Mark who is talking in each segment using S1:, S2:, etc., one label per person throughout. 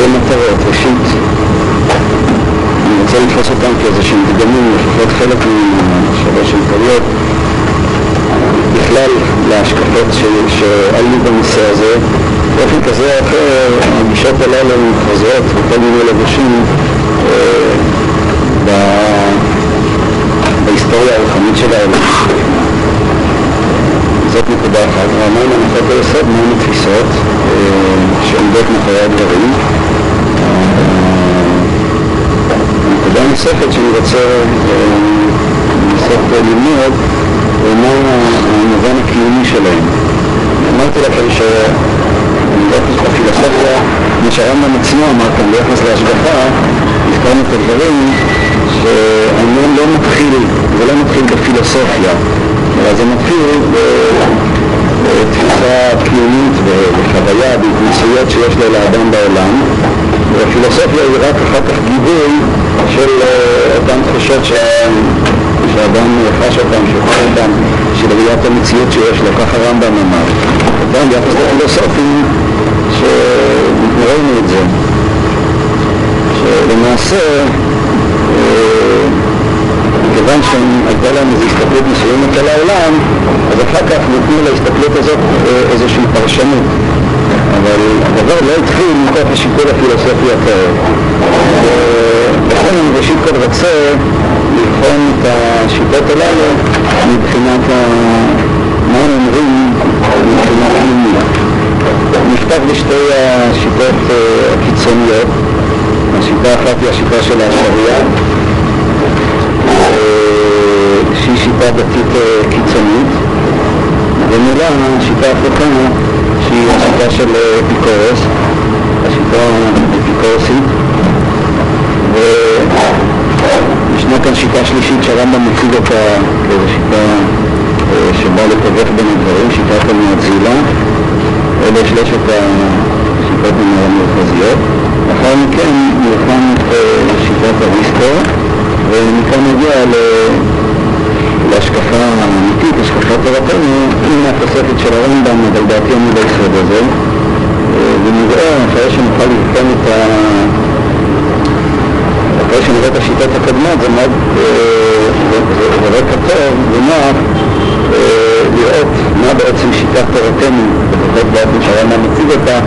S1: שתי מטרות. ראשית, אני רוצה לתפוס אותם כאיזה שהם דגמים, לפחות חלק מהשלוש העיקריות, בכלל להשקפות שעלו בנושא הזה. באופן כזה או אחר, הגישות הללו חוזרות בכל מיני לבושים אה, בהיסטוריה הרוחנית של העולם. זאת נקודה אחת. ומהן הנחות היסוד, מהן התפיסות אה, שעומדות מאחורי הדברים. נקודה נוספת שאני רוצה לנסות ללמוד ומה המובן הקיומי שלהם. אמרתי לכם שביחס לפילוסופיה, מה שהרמב"ם עצמו אמר כאן ביחס להשגחה, הזכרנו את הדברים שהעניין לא מתחיל, זה לא מתחיל בפילוסופיה, אלא זה מתחיל בתפיסה קיומית וחוויה, בהתנסויות שיש לו לאדם בעולם, והפילוסופיה היא רק אחר כך גיבוי של אותן תחושות שאדם חש אותן, שוחר אותן, של ראיית המציאות שיש לו, ככה הרמב"ם אמר. גם ביחס לפילוסופים שראינו את זה, שלמעשה מכיוון שהייתה להם איזו הסתכלות מסוימת על העולם, אז אחר כך נתנו להסתכלות הזאת איזושהי פרשנות. אבל הדבר לא התחיל מתוך השיקול הפילוסופי הקרוב. ולכן אני ראשית כל רוצה לבחון את השיטות הללו מבחינת מה הם אומרים מבחינה פנימית. נפתח בשתי השיטות הקיצוניות. השיטה האחת היא השיטה של השריעה, שהיא שיטה דתית קיצונית, ומילה השיטה ההפוכה השיטה של אפיקורס, השיטה האפיקורסית, וישנה כאן שיטה שלישית שהרמב"ם מציג אותה כאיזו שיטה שבאה לתווך בין הדברים, שיטת המאצילה, אלה שלושת השיטות המרכזיות. לאחר מכן נלחם את שיטת אריסטו, ומכאן נגיע להשקפה האמיתית, השקפת תורתנו, עם התוספת של הרמב"ם, אבל דעתי עמוד היסוד הזה, ונראה, אחרי שנוכל לבחון את ה... אחרי שנראה את השיטות הקודמות, זה מאוד, זה רקע טוב ונוח לראות מה בעצם שיטת תורתנו, לפחות באופן שהרמב"ם מציג אותה,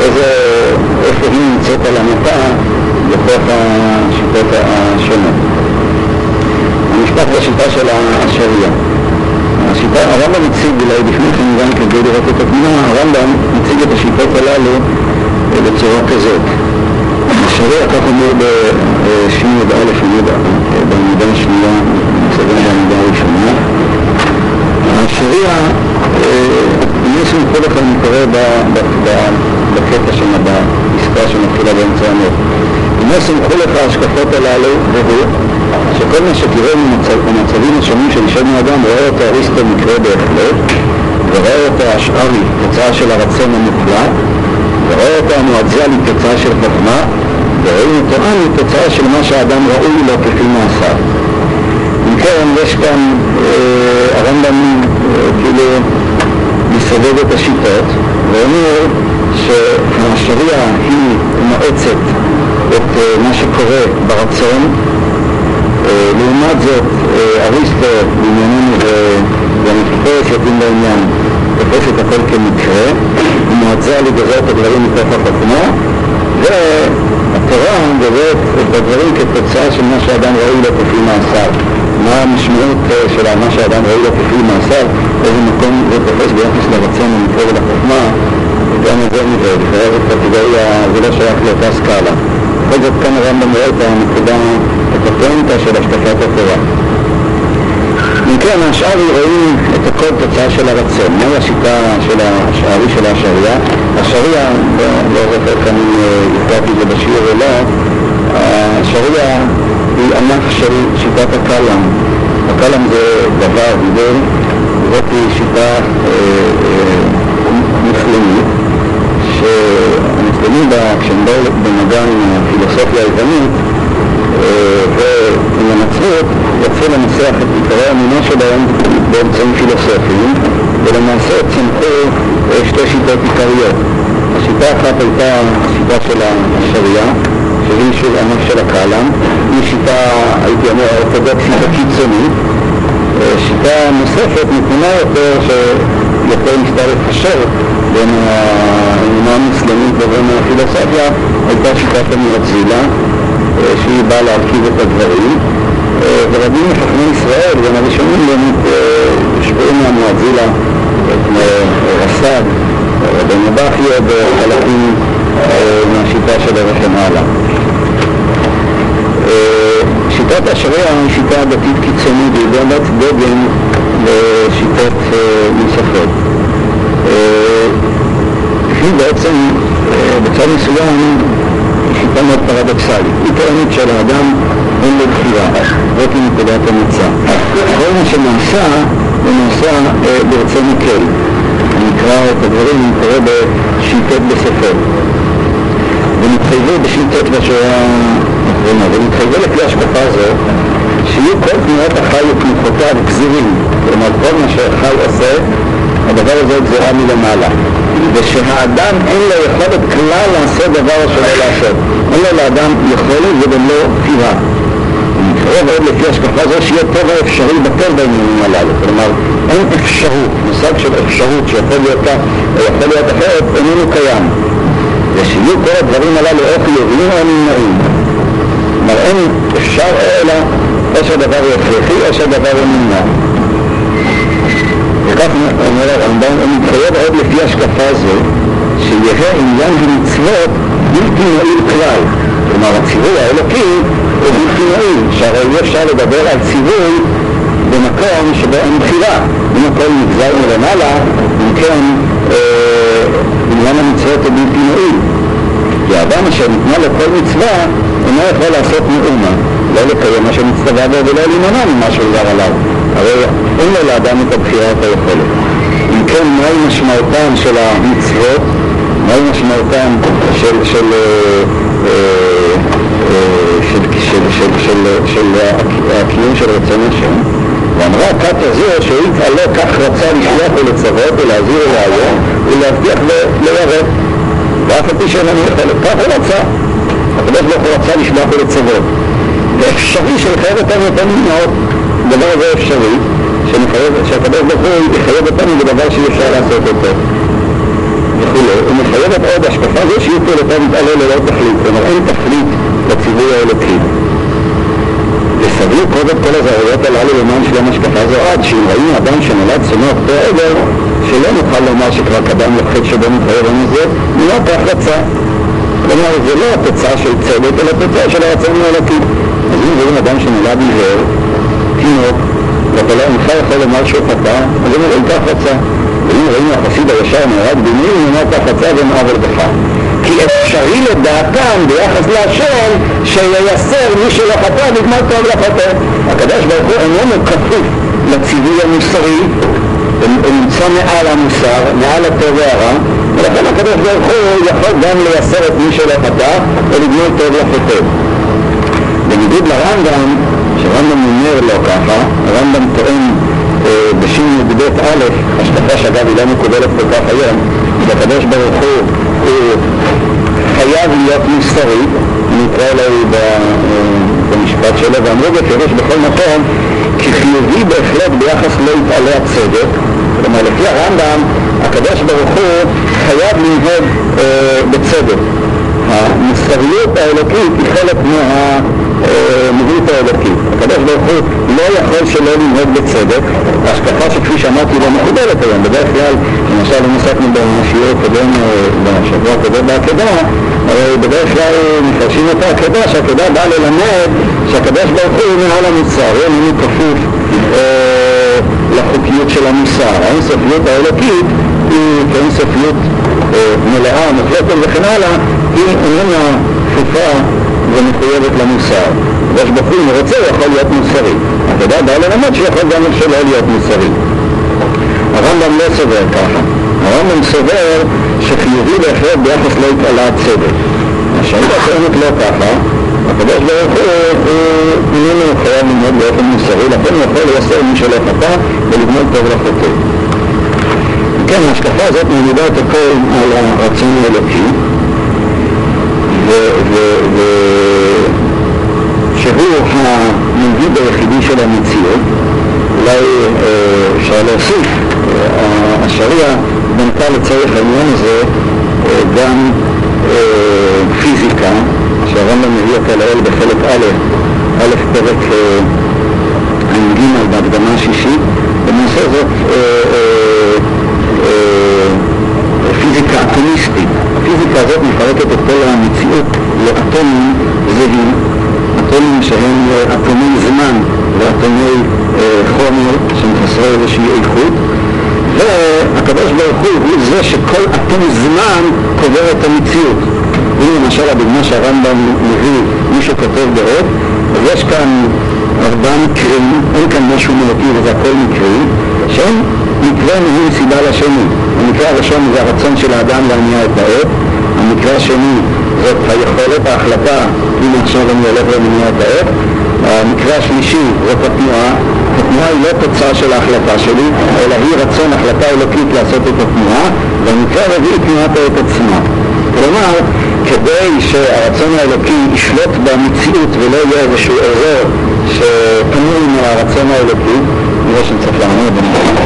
S1: איזה, איפה היא נמצאת על המפה בתוך השיטות השונות. נפתח בשיטה של השריעה. השיטה, הרמב"ם מציג, אולי לפני כן גם כדי לראות את התמונה, הרמב"ם מציג את השיטות הללו בצורה כזאת. השריעה, כך אומר בש"י י"א בעמידה השנייה, מצווה בעמידה הראשונה. השריעה, יש לנו כל אחד אני קורא בקטע שם, בפסקה שמתחילה באמצע המות. אם לא סמכו לך ההשקפות הללו, והוא שכל מה שתראה במצבים השונים של אישה בני אדם רואה אותו אריסטו מקרה בהחלט ורואה אותו השארי תוצאה של הרצון המוחלט ורואה אותו המואזלי תוצאה של חוכמה ורואים אותו אני תוצאה של מה שהאדם ראוי לו כפי מעשיו אם כן יש כאן אה, הרמב"ם אה, כאילו מסובב את השיטות ואומר שהשריעה היא מואצת את אה, מה שקורה ברצון לעומת זאת, אריסטו, בענייננו והמפורש יתאים בעניין, תופס את הכל כמקרה, הוא מועצה לגזר את הדברים מתוך החוכמה, והתורה גוזרת את הדברים כתוצאה של מה שאדם ראוי לו כפי מעשיו. מה המשמעות של מה שאדם ראוי לו כפי מעשיו, איזה מקום זה תופס ביחס לרצון המקרה ולחוכמה, גם זה מזה, זאת קטגוריה, זה לא שייך לאותה סקאלה. בכל זאת כאן הרמב"ם רואה את הנקודה, את הפואנטה של השקפת התורה. אם כן, השאר רואים את הכל תוצאה של הרצון. מהי השיטה של השארי של השריעה? השריעה, לא זוכר כאן אם הזכרתי את זה בשיעור או לא, השריעה היא ענף של שיטת הקלאם. הקלאם זה דבר, דיבר, זאת שיטה מוסלמית, שהמוסלמים כשהם באו במגע עם הפילוסופיה היוונית ועם הנצרות, יצאו לנסח את עיקרי האמונה שלהם באמצעים פילוסופיים ולמעשה צמחו שתי שיטות עיקריות. שיטה אחת הייתה השיטה של השריעה, שהיא של ענף של הקהלם, היא שיטה, הייתי אומר, אורתודוקסית הקיצונית. שיטה נוספת, נתונה יותר, שיותר ניסתה לפשר בין האמונה המוסלמית לבין הפילוסופיה, הייתה שיטת המרזילה, שהיא באה להרכיב את הדברים. ורבים מחכמי ישראל, גם הראשונים באמת הושפעו מהמואזילה, כמו רס"ג, רבנו בכיה וחלקים מהשיטה של וכן הלאה. שיטת השריעה היא שיטה דתית קיצונית, והיא באמת דגם לשיטות נוספות. היא בעצם, בצד מסוים, מאוד פרדוקסלית. היא טוענת שלאדם אין לו בחירה, זאת נקודת המוצא. כל מה שנעשה, הוא נעשה ברצון מקל. אני אקרא את הדברים, אני קורא בשיטות בסופר. ונתחייבו בשיטות בשורה האחרונה, ונתחייבו לפי השקפה זו, שיהיו כל תנועות החי ותנוחותיו גזירים. כלומר, כל מה שהחי עושה, הדבר הזה גזירה מלמעלה. ושהאדם אין לו יכולת כלל לעשות דבר שלא לעשות. אין לו לאדם יכולת וגם לא בחירה. מתחייב עוד לפי השקפה זו שיהיה טבע אפשרי בטל בעניינים הללו. כלומר, אין אפשרות, מושג של אפשרות שיכול להיות כך או יכול להיות אחרת, איננו קיים. ושיהיו כל הדברים הללו או חיוביים או נמנעים. כלומר, אין אפשר אלא או שהדבר הוא הכרחי או שהדבר הוא נמנע. וכך אומר הרמב"ם, הוא מתחייב עוד לפי השקפה זו, שיהיה עניין המצוות בלתי מועיל כלל. כלומר, הציווי האלוקי הוא בלתי מועיל, שהרי אי אפשר לדבר על ציווי במקום שבו אין בחירה. אם הכל נגזר מלמעלה, אם כן, עניין המצוות הוא בלתי מועיל. כי האדם אשר ניתנה לו כל מצווה, אינו יכול לעשות מאומה, לא לקיים מה שנצטווה בו ולא להימנע ממה שהוגר עליו. הרי אין לו לאדם את הבחירה את היכולת. אם כן, מהי משמעותן של המצוות? מהי משמעותן של, של, של, של, של, של, של הקיום של רצון השם? ואמרה כת הזו שהוא יתעלה כך רצה לשלוח ולצוות ולהזהיר ולהיום ולהבטיח וליירט ואף על פי שאין לנו יכולת, כך הוא רצה. הקדוש ברוך הוא רצה לשלוח ולצוות. ואפשרי שלחייב אותנו יותר מאות, דבר הזה אפשרי, שהקדוש ברוך הוא יחייב אותנו בדבר שאי אפשר לעשות אותו. וכולי. הוא מחייב את עוד השקפה זו שיהיו פעולותיו מתעלה ללא תכלית, כלומר אין תכלית לציווי האלוקי. וסבלו קודם כל הזהויות הללו למען שלום השקפה זו עד שאם ראינו אדם שנולד צומח אותו עבר, שלא נוכל לומר שכבר קדם יחיד שבו מתחייב לנו זה, מיד כך רצה. כלומר, זה לא התוצאה של צדק, אלא התוצאה של הרצון האלוקי. אז אם רואים אדם שנולד עיוור, תינוק, לא אינך יכול לומר שהוא חטא, אז הם אומרים כך רצה. ואם רואים החסיד הישר נהרג במילים, הוא אומר כך רצה ומעבר בך. כי אפשרי לדעתם ביחס להשם שייסר מי שלא חטא ויגמר טוב לחטא. הקדוש ברוך הוא איננו כפוף לציווי המוסרי, הוא נמצא מעל המוסר, מעל הטוב והרע, ולכן הקדוש ברוך הוא יכול גם לייסר את מי שלא חטא ולגמור טוב לחטא. בניגוד לרמב"ם, שרמב"ם אומר לא ככה, הרמב"ם טוען אה, בשי"ב א', השקפה שאגב היא לא מקובלת כל כך היום, שהקדוש ברוך הוא, חייב להיות מוסרי, נקרא לו במשפט שלו, ואמרו בפירוש בכל מקום, כי חיובי בהחלט ביחס לא יתעלה הצדק, כלומר לפי הרמב"ם, הקדוש ברוך הוא חייב לנהוג אה, בצדק. המוסריות האלוקית היא חלק מהמהות האלוקית. הקדוש ברוך הוא לא יכול שלא לנהוג בצדק, ההשקפה שכפי שאמרתי לא מקובלת היום, בדרך כלל, למשל אם עסקנו בשיעור הקודם, בשבוע הקודם בעקדה, הרי בדרך כלל מפרשים את העקדה, שהעקדה באה ללמד שהקדוש ברוך הוא מעל המוסר, הוא איננו כפוף לחוקיות של המוסר. האינסופיות האלוקית היא כאינסופיות מלאה, מוחלטת וכן הלאה, היא איננה כפופה ומחויבת למוסר. הקדוש ברוך הוא, אם רוצה, יכול להיות מוסרי. אתה בא ללמד שיכול גם שלא להיות מוסרי. הרמב"ם לא סובר ככה. הרמב"ם סובר שחיובי בהחלט ביחס לא יתעלה הצדק. השאלה טוענת לא ככה, הקדוש ברוך הוא איננו חייב ללמוד באופן מוסרי, לכן הוא יכול לייסר מי שלא חטא ולגמול טוב לחוטא. כן, ההשקפה הזאת מעמידה את הכל על הרצון האלוקי, שהוא המנהיג היחידי של המציאות. אולי אה, אפשר להוסיף, אה, השריעה בנתה לצורך העניין הזה אה, גם פיזיקה, שהרמב"ם מביא אותה לאל בחלק א', א' פרק ע"ג בהקדמה השישית, למעשה זאת פיזיקה אטומיסטית. הזאת מפרקת את כל המציאות לאטומים זהים, אטומים שהם אטומי זמן ואטומי חומר שהם חסרי איזושהי איכות והקדוש ברוך הוא הוא זה שכל אטום זמן קובר את המציאות. הנה למשל הדוגמה שהרמב"ם מביא, מי שכותב בעוד, אז יש כאן ארבעה מקרים, אין כאן משהו מהותי וזה הכל מקרי, שהם מקרה מביא סיבה לשני. המקרה הראשון זה הרצון של האדם להניע את העת, המקרה השני זאת היכולת, ההחלטה, אם עכשיו אני הולך ומניע את העת, המקרה השלישי זאת התנועה, התנועה היא לא תוצאה של ההחלטה שלי, אלא היא רצון החלטה אלוקית לעשות את התנועה, והמקרה הרביעי תנועת העת עצמה. כלומר, כדי שהרצון האלוקי ישלוט במציאות ולא יהיה איזשהו אזור שפנוי מהרצון האלוקי, נראה שאני צריך לעמוד אני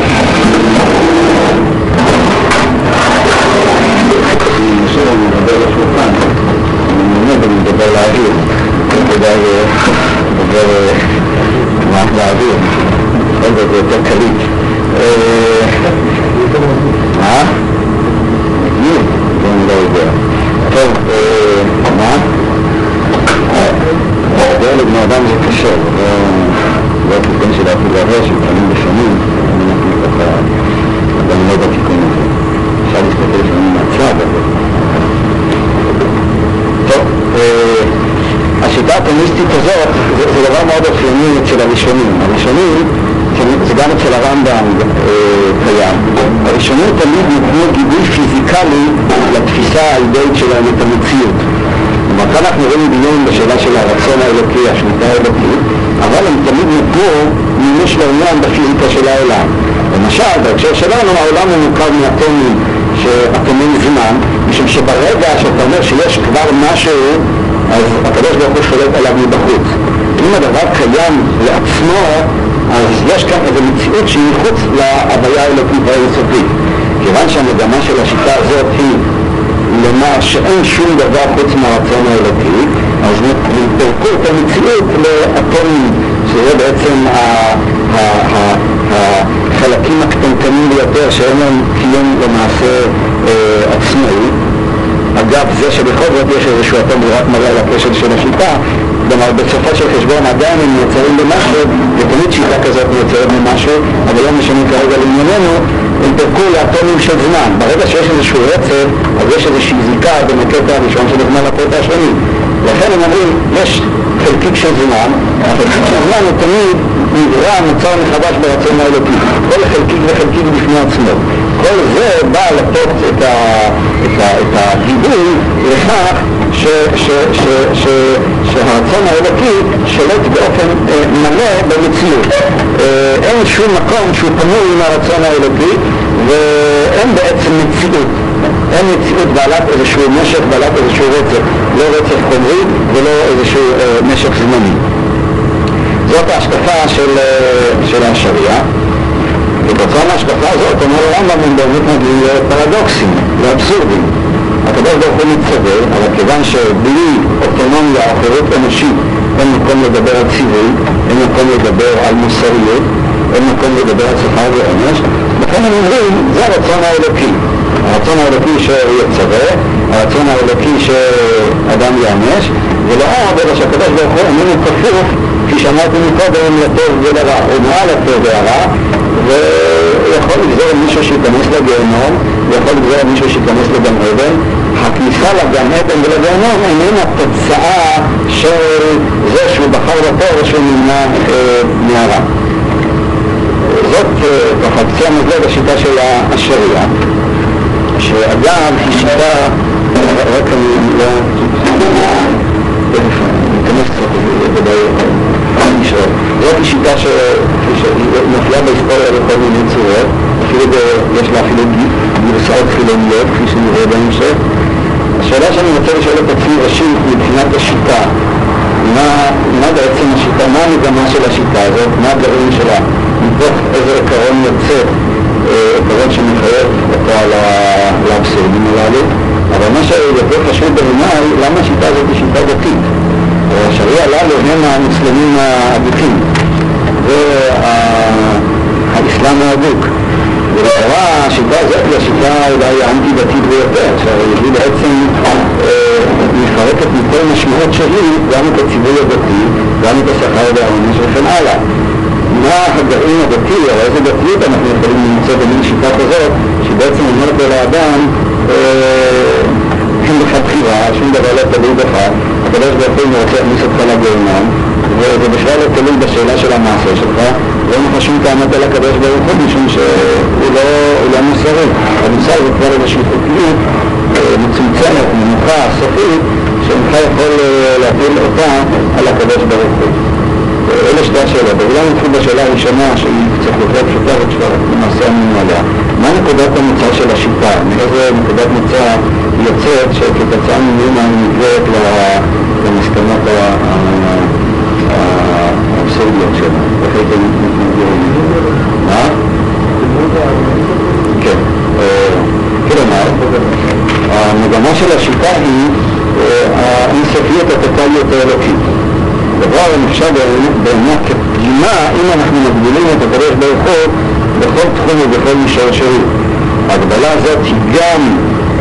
S1: מחוץ להוויה האלוקית האינסופית. כיוון שהמגמה של השיטה הזאת היא לומר שאין שום דבר חוץ מהרצון האלוקי, אז פירקו את המציאות לאטומים, שזה בעצם החלקים הקטנטנים ביותר שאין להם קיום למעשה אה, עצמאי. אגב, זה שבכל זאת יש איזשהו אטום, זה רק מראה על הכשל של השיטה, כלומר בסופו של חשבון עדיין הם מייצרים במשהו, ותמיד שיטה כזאת מייצרת במשהו, אבל לא משנה כרגע לענייננו, הם פרקו לאטומים של זמן. ברגע שיש איזשהו רצף, אז יש איזושהי זיקה בין הקטע הראשון של הזמן לקטע השני. לכן הם אומרים, יש חלקיק של זמן, החלקיק של זמן הוא תמיד נברא, נוצר מחדש ברצון האלוקי. כל חלקיק וחלקיק בפני עצמו. כל זה בא לתת את, ה, את, הגיבוי לכך שהרצון האלוקי שולט באופן אה, מלא במציאות. אה, אין שום מקום שהוא פנוי עם הרצון האלוקי ואין בעצם מציאות. אין מציאות בעלת איזשהו משך, בעלת איזשהו רצף, לא רצף חומרי ולא איזשהו אה, משך זמני. זאת ההשקפה של השריעה. וכתוצאה מההשקפה הזאת, אומר הרמב"ם, הם באמת מגיעים לפרדוקסים, לאבסורדים. הקדוש ברוך הוא מצווה, אבל כיוון שבלי אוטונומיה או חירות אנושית אין מקום לדבר על ציווי, אין מקום לדבר על מוסריות, אין מקום לדבר על שכר ועונש, לכן הם אומרים, זה הרצון האלוקי. הרצון האלוקי שהוא יצווה, הרצון האלוקי שאדם יענש, ולאור אלא שהקדוש ברוך הוא איננו כפוף, כפי שאמרתי מקודם, לטוב ולרע, הוא מעל לטוב ולרע, ויכול לגזור על מישהו שייכנס לגיהנום, ויכול לגזור על מישהו שייכנס לגן עדן. הכניסה לגן עדן ולגיהנום איננה תוצאה של זה שהוא בחר בטוב ושהוא נמנע אה, מהרע. זאת אה, ככה קצה המזלג השיטה של השריעה, שאגב היא שיטה, רק אני לא... לשאול. זאת שיטה שמופיעה בהיסטוריה בכל מיני צורות, אפילו יש לה אפילו גרסאות חילוניות, כפי שנראה בהמשך. השאלה שאני רוצה לשאול את עצמי ראשית מבחינת השיטה, מה, בעצם השיטה, מה המגמה של השיטה הזאת, מה הגרעין שלה, מתוך איזה עקרון יוצא, אה, עקרון שמחייב אותה לאבסורדים הללו, אבל מה שיותר חשוב בעיניי, למה השיטה הזאת היא שיטה דתית? השריעה הללו הם המוסלמים האדוקים, זה האסלאם ההדוק. ולכאורה השיטה הזאת היא השיטה אולי האנטי-דתית ביותר, שהיא בעצם אה, מפרקת מכל משמעות שהיא גם את הציבור הדתי, גם את השכר והעונש וכן הלאה. מה הגרעין הדתי, או איזה דתיות אנחנו יכולים למצוא במין שיטה כזאת, שבעצם אומרת לאדם אין לך בחירה, שום דבר לא תלוי בך, הקדוש ברוך הוא רוצה להכניס אותך לגיהנום, וזה בכלל לא תלוי בשאלה של המעשה שלך, לך שום טענות על הקדוש ברוך הוא, משום שהוא לא, לא מוסרי. המוסר זה כבר איזושהי חוקיות אה, מצומצמת, נמוכה, סופית, שאינך יכול אה, להפיל אותה על הקדוש ברוך הוא. אלה שתי השאלות. אולי נתחיל בשאלה הראשונה, שהיא קצת יותר פשוטה וכבר למעשה ענינו עליה. מה נקודת המוצא של השיטה? מאיזה נקודת מוצא יוצאת שכתוצאה ממנה היא נגזרת למסקנות האבסורדיות שלה? איך הייתם מתנגדים? מה? כן. כלומר, המגמה של השיטה היא האינסופיות הטוטליות האלוקית. דבר נחשב באמת כפגימה אם אנחנו מגבילים את הקדוש ברוך הוא בכל תחום ובכל מישור שהוא. ההגבלה הזאת היא גם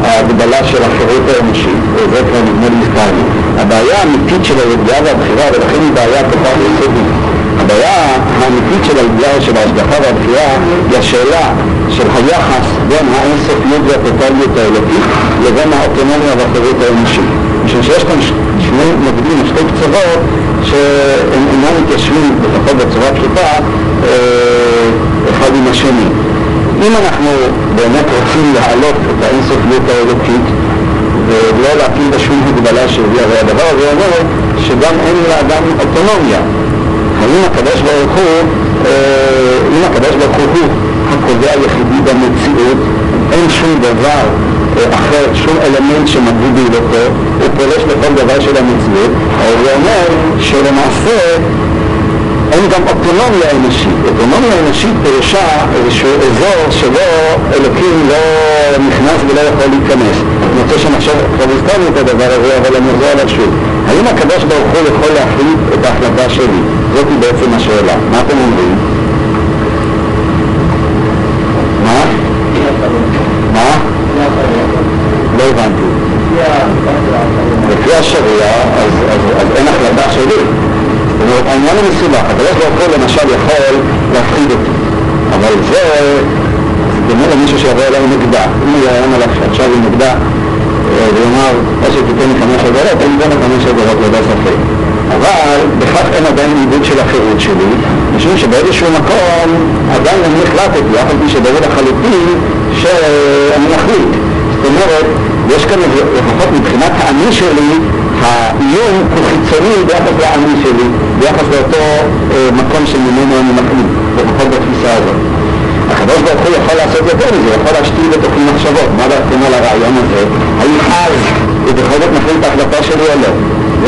S1: ההגבלה של החירות האנושית, וזה כבר נדמה לי הזכרנו. הבעיה האמיתית של הידיעה והבחירה, ולכן היא בעיה כל כך יסודית. הבעיה האמיתית של הידיעה של ההשגחה והבחירה היא השאלה של היחס בין האינסופיות והטוטליות האלוקית לבין האוטונומיה והחירות האנושית. משום שיש כאן שני מוקדים, שתי קצוות שהם אינם מתיישבים, לפחות בצורה פשוטה, אה, אחד עם השני. אם אנחנו באמת רוצים להעלות את האינסופיות האלוקית ולא להטיל בה שום הגבלה שהביאה, הרי הדבר הזה אומר שגם אין לאדם אוטונומיה. האם הקדוש ברוך הוא, אה, אם הקדוש ברוך הוא הקובע היחידי במציאות, אין שום דבר אחר, שום אלמנט שמגביל אותו, הוא פולש לכל דבר של המציאות, אבל זה אומר שלמעשה אין גם אוטונומיה אנושית. אוטונומיה אנושית פירושה איזשהו אזור שבו אלוקים לא נכנס ולא יכול להיכנס. אני רוצה שנחשוב, כבר הזכרנו את הדבר הזה, אבל אני אחזור עליו שוב. האם הקדוש ברוך הוא יכול להחליט את ההחלטה שלי? זאת בעצם השאלה. מה אתם אומרים? מה? מה? לא הבנתי. לפי השריעה, אז אין החלטה שלי. זאת אומרת, העניין הוא מסובך. הקדוש ברוך הוא למשל יכול להפחיד אותי, אבל זה, דומה למישהו שיבוא אליי נגדה. אם הוא יאיים עליו עכשיו עם נגדה, ויאמר, או שתיתן לי חמש עבירות, אני אתן לי חמש עבירות ללא ספק. אבל בכך אין עדיין עיבוד של החירות שלי, משום שבאיזשהו מקום עדיין אני החלטתי, אף על פי שברור לחלוטין שאני מחליט. זאת אומרת, יש כאן לפחות מבחינת האני שלי, האיום הוא חיצוני ביחס לאני שלי, ביחס לאותו אה, מקום שממנו אני מחליט, לפחות בתפיסה הזאת. הקדוש ברוך הוא יכול לעשות יותר מזה, יכול להשתיל בתוכי מחשבות. מה דעתכם על הרעיון הזה? האם אז הוא בכל זאת מחליט את ההחלטה שלי או לא?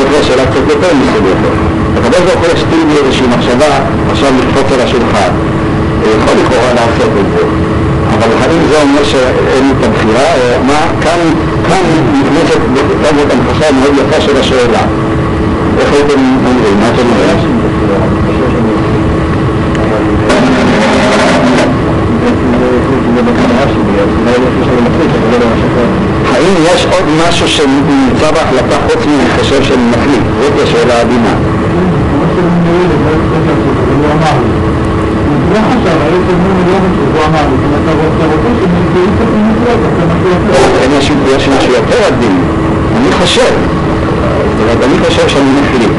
S1: כבר שאלה קצת יותר מסוימת. הקדוש ברוך הוא ישתיל לי איזושהי מחשבה עכשיו לקפוץ על השולחן. הוא יכול לכאורה לעשות את זה. אבל האם זה אומר שאין לי את הבחירה, מה, כאן, כאן נכנסת זאת המחשה המאוד יפה של השאלה. איך הייתם אומרים? מה אתם אומרים? האם יש עוד משהו שנמצא בהחלטה חוץ מחשב שאני מחליט? זאת השאלה העדינה. יש משהו יותר עדין, אני חושב, זאת אומרת, אני חושב שאני מחליט.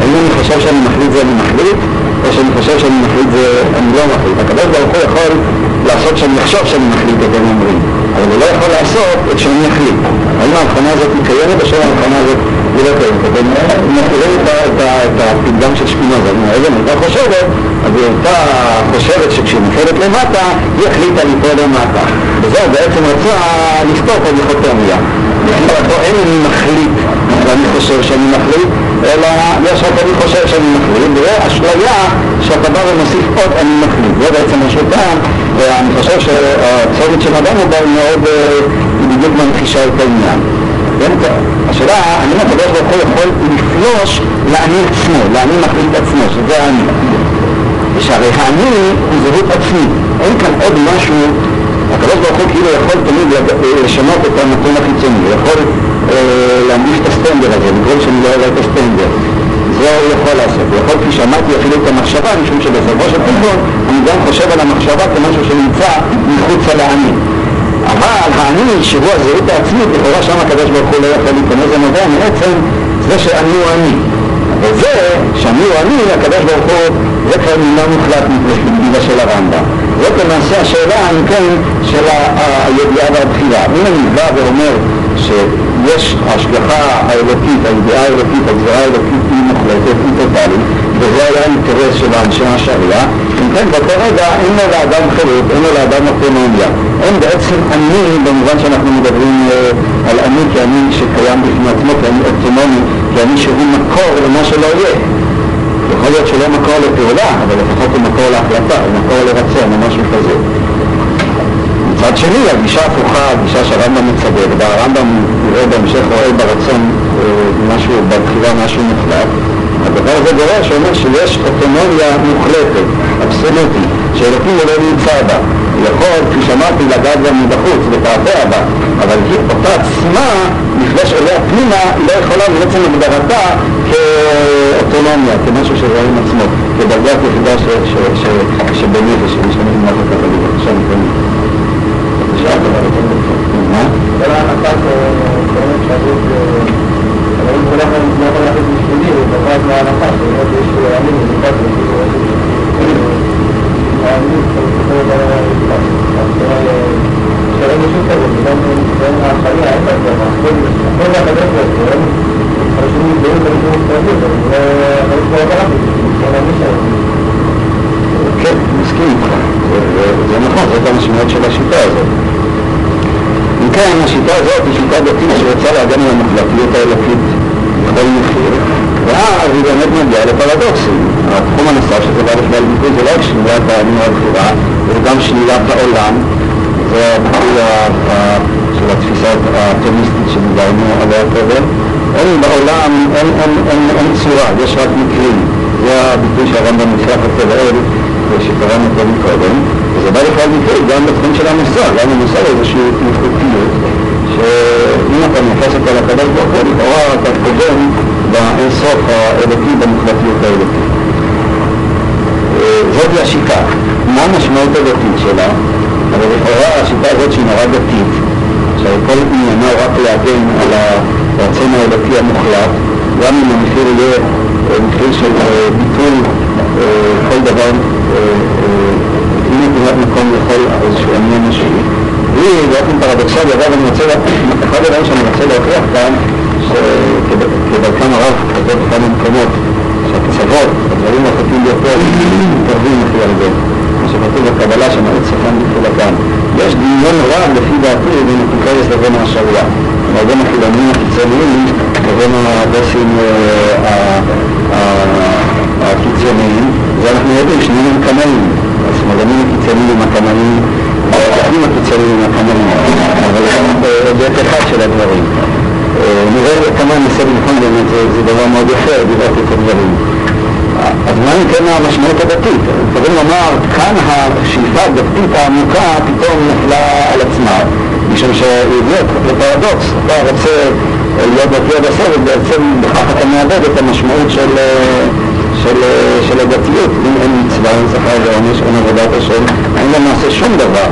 S1: האם אני חושב שאני מחליט זה אני מחליט, או שאני חושב שאני מחליט זה אני לא מחליט. הקדוש ברוך הוא יכול לעשות שאני אחשוב שאני מחליט את הם אומרים, אבל הוא לא יכול לעשות את שאני אחליט. האם ההבחנה הזאת היא קיימת או שההבחנה הזאת היא לא קיימת? אתם מכירים את הפתגם של שפינוזה, אם האבן הייתה חושבת, אז היא הייתה חושבת שכשהיא נופלת למטה, היא החליטה ליפול למטה. וזהו בעצם רצה לפתור. פה אין אני מחליט ואני חושב שאני מחליט, אלא יש רק אני חושב שאני מחליט, ואשליה שאתה בא ומוסיף עוד אני מחליט. זה בעצם השיטה, ואני חושב שהצומת של אדם הוא מאוד בדיוק ממחישה את העניין. השאלה, האם הקדוש ברוך הוא יכול לפלוש לאני עצמו, לאני מחליט עצמו, שזה האני. ושהרי האני הוא זהות עצמי, אין כאן עוד משהו, הוא כאילו יכול תמיד לשנות את הנתון החיצוני, הוא יכול אה, להנגיש את הסטנדר הזה, בגלל שאני לא אראה את הסטנדר. זה הוא יכול לעשות. הוא יכול, כפי שאמרתי, אפילו את המחשבה, משום שבסופו של דבר אני גם חושב על המחשבה כמשהו שנמצא מחוץ על האני. אבל האני, שהוא הזהות העצמית, לכאורה שם הקדוש ברוך הוא לא יכול להיכנס, זה נובע מעצם זה שאני הוא אני. וזה, שאני הוא אני, הקדוש ברוך הוא, זה כבר מילה מוחלט מפרספקטיבה של הרמב"ם. זאת למעשה השאלה, אם כן, של הידיעה והבחירה. אם אני בא ואומר שיש השגחה האלוקית, הידיעה האלוקית, הגזרה האלוקית היא מוחלטת, היא טוטאלית, וזה היה האינטרס של אנשי השריעה, אם כן, באותו רגע אין לו לאדם חירות, אין לו לאדם אוטונומיה. אין בעצם אני, במובן שאנחנו מדברים אה, על אני כאני שקיים בפני עצמו, כאני אוטונומי, כאני שהוא מקור למה שלא יהיה. יכול להיות שלא מקור לפעולה, אבל לפחות הוא מקור להחלטה, הוא מקור לרצון או משהו כזה. מצד שני, הגישה הפוכה, הגישה שהרמב"ם מצדד, והרמב"ם יראה בהמשך רואה ברצון אה, משהו, בבחירה משהו מוחלט, הדבר הזה גורר שאומר שיש אוטונומיה מוחלטת, אבסולוטית, שאלוקים לא נמצא בה. הוא יכול, כפי שאמרתי, לגעת גם מבחוץ ותעתע בה, אבל היא אותה עצמה, לפגוש אליה פנימה, לא יכולה בעצם הגדרתה כאוטונומיה, כמשהו של רואים עצמו, כדרגת יחידה שבנפש, שמשתמש במערכת הכללית. עכשיו נקראים. דבר מה? כל ההנחה שקוראים שהגוף אבל אם אחד לא יכול לעשות בשבילי, הוא פחות מההנחה, שבאמת יש ימים במיוחד שאין לי שום כזה, גם בין החיה, אין לה דבר, הכל כן, מסכים איתך, זה נכון, זאת המשמעות של השיטה הזאת. אם כן, השיטה הזאת היא שיטה דתית שרוצה להגן על המחלקיות האלוקית בכל מחיר, ואז היא באמת מגיעה לפרדוקסים. התחום הנוסף שזה בא לכלל ביטוי זה לא רק שלילת האמון והבחירה, זה גם שלילת העולם, זה הביטוי של התפיסה האטומיסטית שדיברנו עליה קודם. אין בעולם, אין, אין, אין, אין צורה, יש רק מקרים. זה הביטוי שהרמב"ם נפתח אותו לאל, שקראנו קודם קודם, וזה בא לכלל ביטוי גם בתחום של המוסר, גם המוסר איזושהי איכותיות, שאם אתה מייחס אותה לקדוש ברוך הוא, לכאורה אתה קודם באינסוף האלוקי, במוחלטיות האלוקית. זאת השיטה. מה המשמעות הדתית שלה? אבל לכאורה השיטה הזאת שהיא נורא דתית, שכל עניינו רק להגן על הרצון האלוקי המוחלט, גם אם המחיר יהיה מחיר של ביטול כל דבר, אם נתינת מקום לכל איזשהו עניין נשי. היא באופן פרדוקסלי, אגב אני רוצה, אחד הדברים שאני רוצה להוכיח כאן, שכדרכם הרב כתוב בכמה מקומות, שהקצוות, הדברים החוקים ביותר, מתקרבים לפי הרבה. כמו שכתוב בקבלה שמעת סופן בתחילתם. יש דמיון רב לפי דעתי בין הקוקייס לבין השריעה. בין החילונים הקיצוניים לבין הדוסים הקיצוניים, ואנחנו יודעים שניהם הם קנאים, השמאלנים הקיצוניים הקנאים, הערבים הקיצוניים הקנאים, אבל זה אחד של הדברים. נראה כמה ננסה לבחון באמת, זה דבר מאוד יפה, דיברתי את הדברים. אז מה אם כן המשמעות הדתית? יכולים לומר, כאן השאיפה הדתית העמוקה פתאום נפלה על עצמה, משום שהיא הביאה לפרדוקס, אתה רוצה להיות דתי עד הסוף, ובעצם בכך אתה מאבד את המשמעות של, של, של הדתיות. אם אין מצווה, אין שכר ועונש, אין עבודת השם, אין למעשה שום דבר.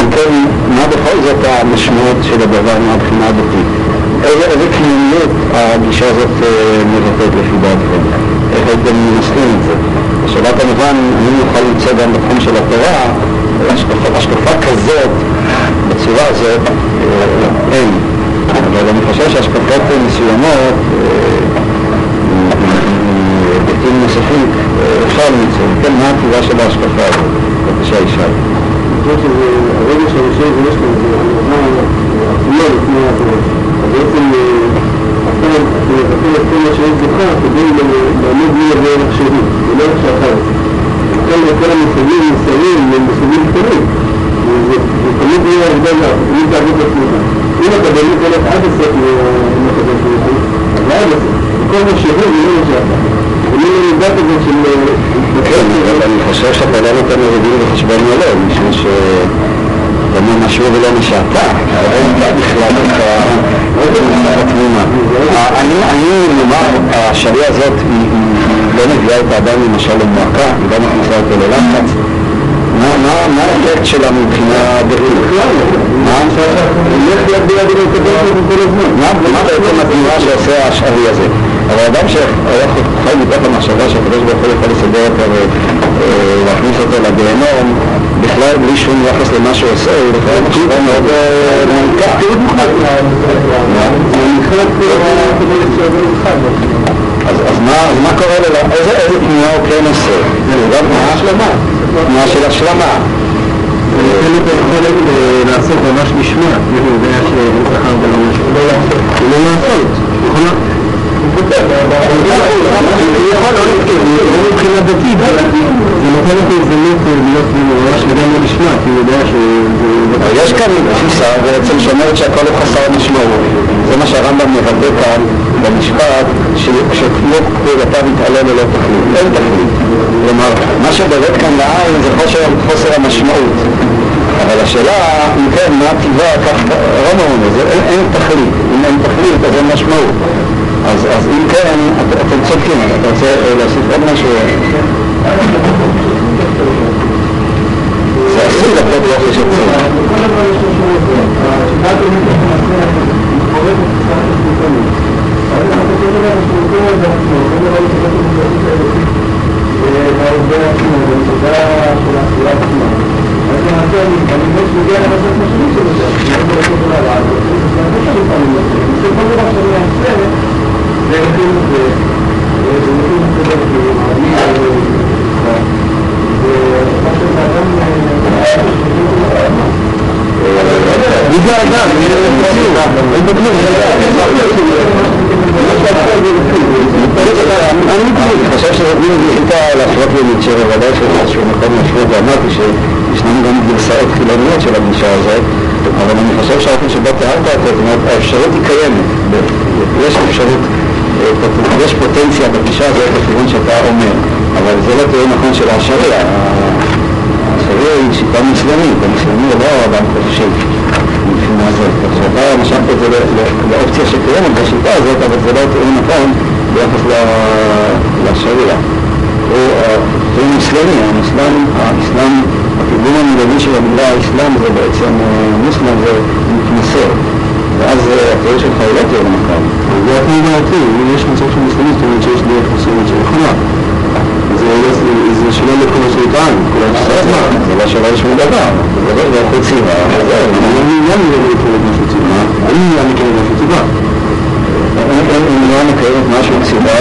S1: אם כן, מה בכל זאת המשמעות של הדבר מהבחינה הדתית? איזה, איזה קנייניות הגישה הזאת מבטאת לפי דעתכם? איך הייתם מנסחים את זה? השאלה כמובן, אני יכול למצוא גם בתחום של התורה, השקפה כזאת, בצורה הזאת אין. אבל אני חושב שהשקפות מסוימות היבטים נוספים אפשר למצוא. כן, מה התשובה של ההשקפה הזאת? בבקשה, ישי. הרגע שהראשון יש לו איזה אמירה עצומה לפני העבודה. אז בעצם אתה
S2: מבטל את כל מה שיש בך כדי לעמוד מול הדרך שלי, ולא איך שאתה כל המושגים מסיימים הם מסוגים קטנים. תמיד יהיה מאוד, תמיד תעבוד עצמך. אם אתה באמת הולך עד הסוף עם הקדוש ברוך הוא, אז עד הסוף. כל מה שהוא לא מה שאתה.
S1: אני חושב שאתה לא נותן לזה דין וחשבון מלא, משום ש... לא משהו ולא מה שאתה, אין בכלל את התמונה. אני, נאמר, השריעה הזאת היא לא מביאה את האדם למשל למועקה, היא לא מכניסה אותו ללחץ. מה האפקט שלה מבחינה דתית? מה בעצם התנועה שעושה השארי הזה? אבל אדם שחי מתוך המחשבה שהקדוש ברוך הוא יכול לסדר אותו ולהכניס אותו לגיהנום בכלל בלי שום יחס למה שהוא עושה, הוא בכלל מחשבה מאוד מעמיקה. אז מה קורה לו? איזה תנועה הוא כן עושה? תנועה שלמה. תנועה של השלמה.
S2: אין לו יכולת לעשות ממש נשמע, כאילו הוא יודע שאין שכר ולא משהו. לא לעשות. לא לעשות. מבחינה דתית, זה נותן את ההזדמנות להיות ממש לגמרי נשמע, כי הוא יודע שזה...
S1: יש כאן תפיסה בעצם שאומרת שהכל הוא חסר משמעות. זה מה שהרמב"ם מבטא כאן במשפט, שכמו פעולתה מתעלה ללא תכלית. אין תכלית. כלומר, מה שבולט כאן לעין זה חוסר המשמעות. אבל השאלה, אם כן, מה טיבה, כך רמב"ם אומר, אין תכלית. אם אין תכלית אז אין משמעות. אז, אז אם כן, אתם צודקים, אתה רוצה להוסיף עוד משהו? זה עשוי לתת יופי של צורה. בגלל אדם, אין בו כלום. אני חושב שנותנים זכיתה להפרות לניטשה בוודאי של איזשהו מקום להפרות ואמרתי שישנם גם גרסאות חילוניות של הגישה הזאת אבל אני חושב שהאופן שבו תיארת אותו, זאת אומרת האפשרות היא קיימת יש אפשרות, יש פוטנציה בגישה הזאת בכיוון שאתה אומר אבל זה לא תיאור נכון של השריעה השריעה היא שיטה מוסלמית, המוסלמי לא אדם חופשי מבחינה הזאת, כך שאתה משכת את זה לאופציה שקיימת בשיטה הזאת אבל זה לא תיאור נכון ביחס לשריעה. הוא מוסלמי, המוסלם, האסלאם, התרגום המילולי של המילה האסלאם זה בעצם מוסלם זה מתמסר ואז התיאור שלך הוא לא תיאור נכון.
S2: זה התנאים דעתי, אם יש מצב של מוסלמי, זאת אומרת שיש דרך מסוימת של נכונה. זה שאלה לכל השליטן, כל
S1: השליטה. זה לא שאלה לשום דבר, זה לא דבר חוצי.
S2: אני לא מעוניין לקרוא משהו ציבה. אני מעוניין לקרוא משהו ציבה.
S1: אם לא מקיימת משהו ציבה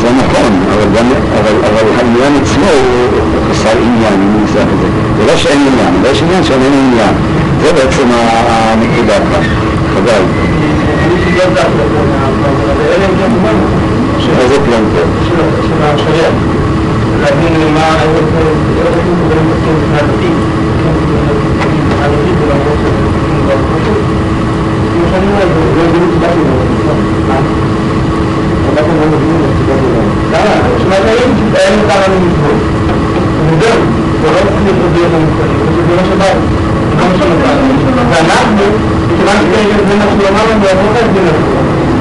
S1: זה נכון, אבל העניין עצמו הוא חסר עניין, אם ננסח את זה. זה לא שאין עניין, אבל יש עניין שאין עניין. זה בעצם הנקודה כאן. חבל. איזה פלן טוב?
S2: של השריעה. להבין מה,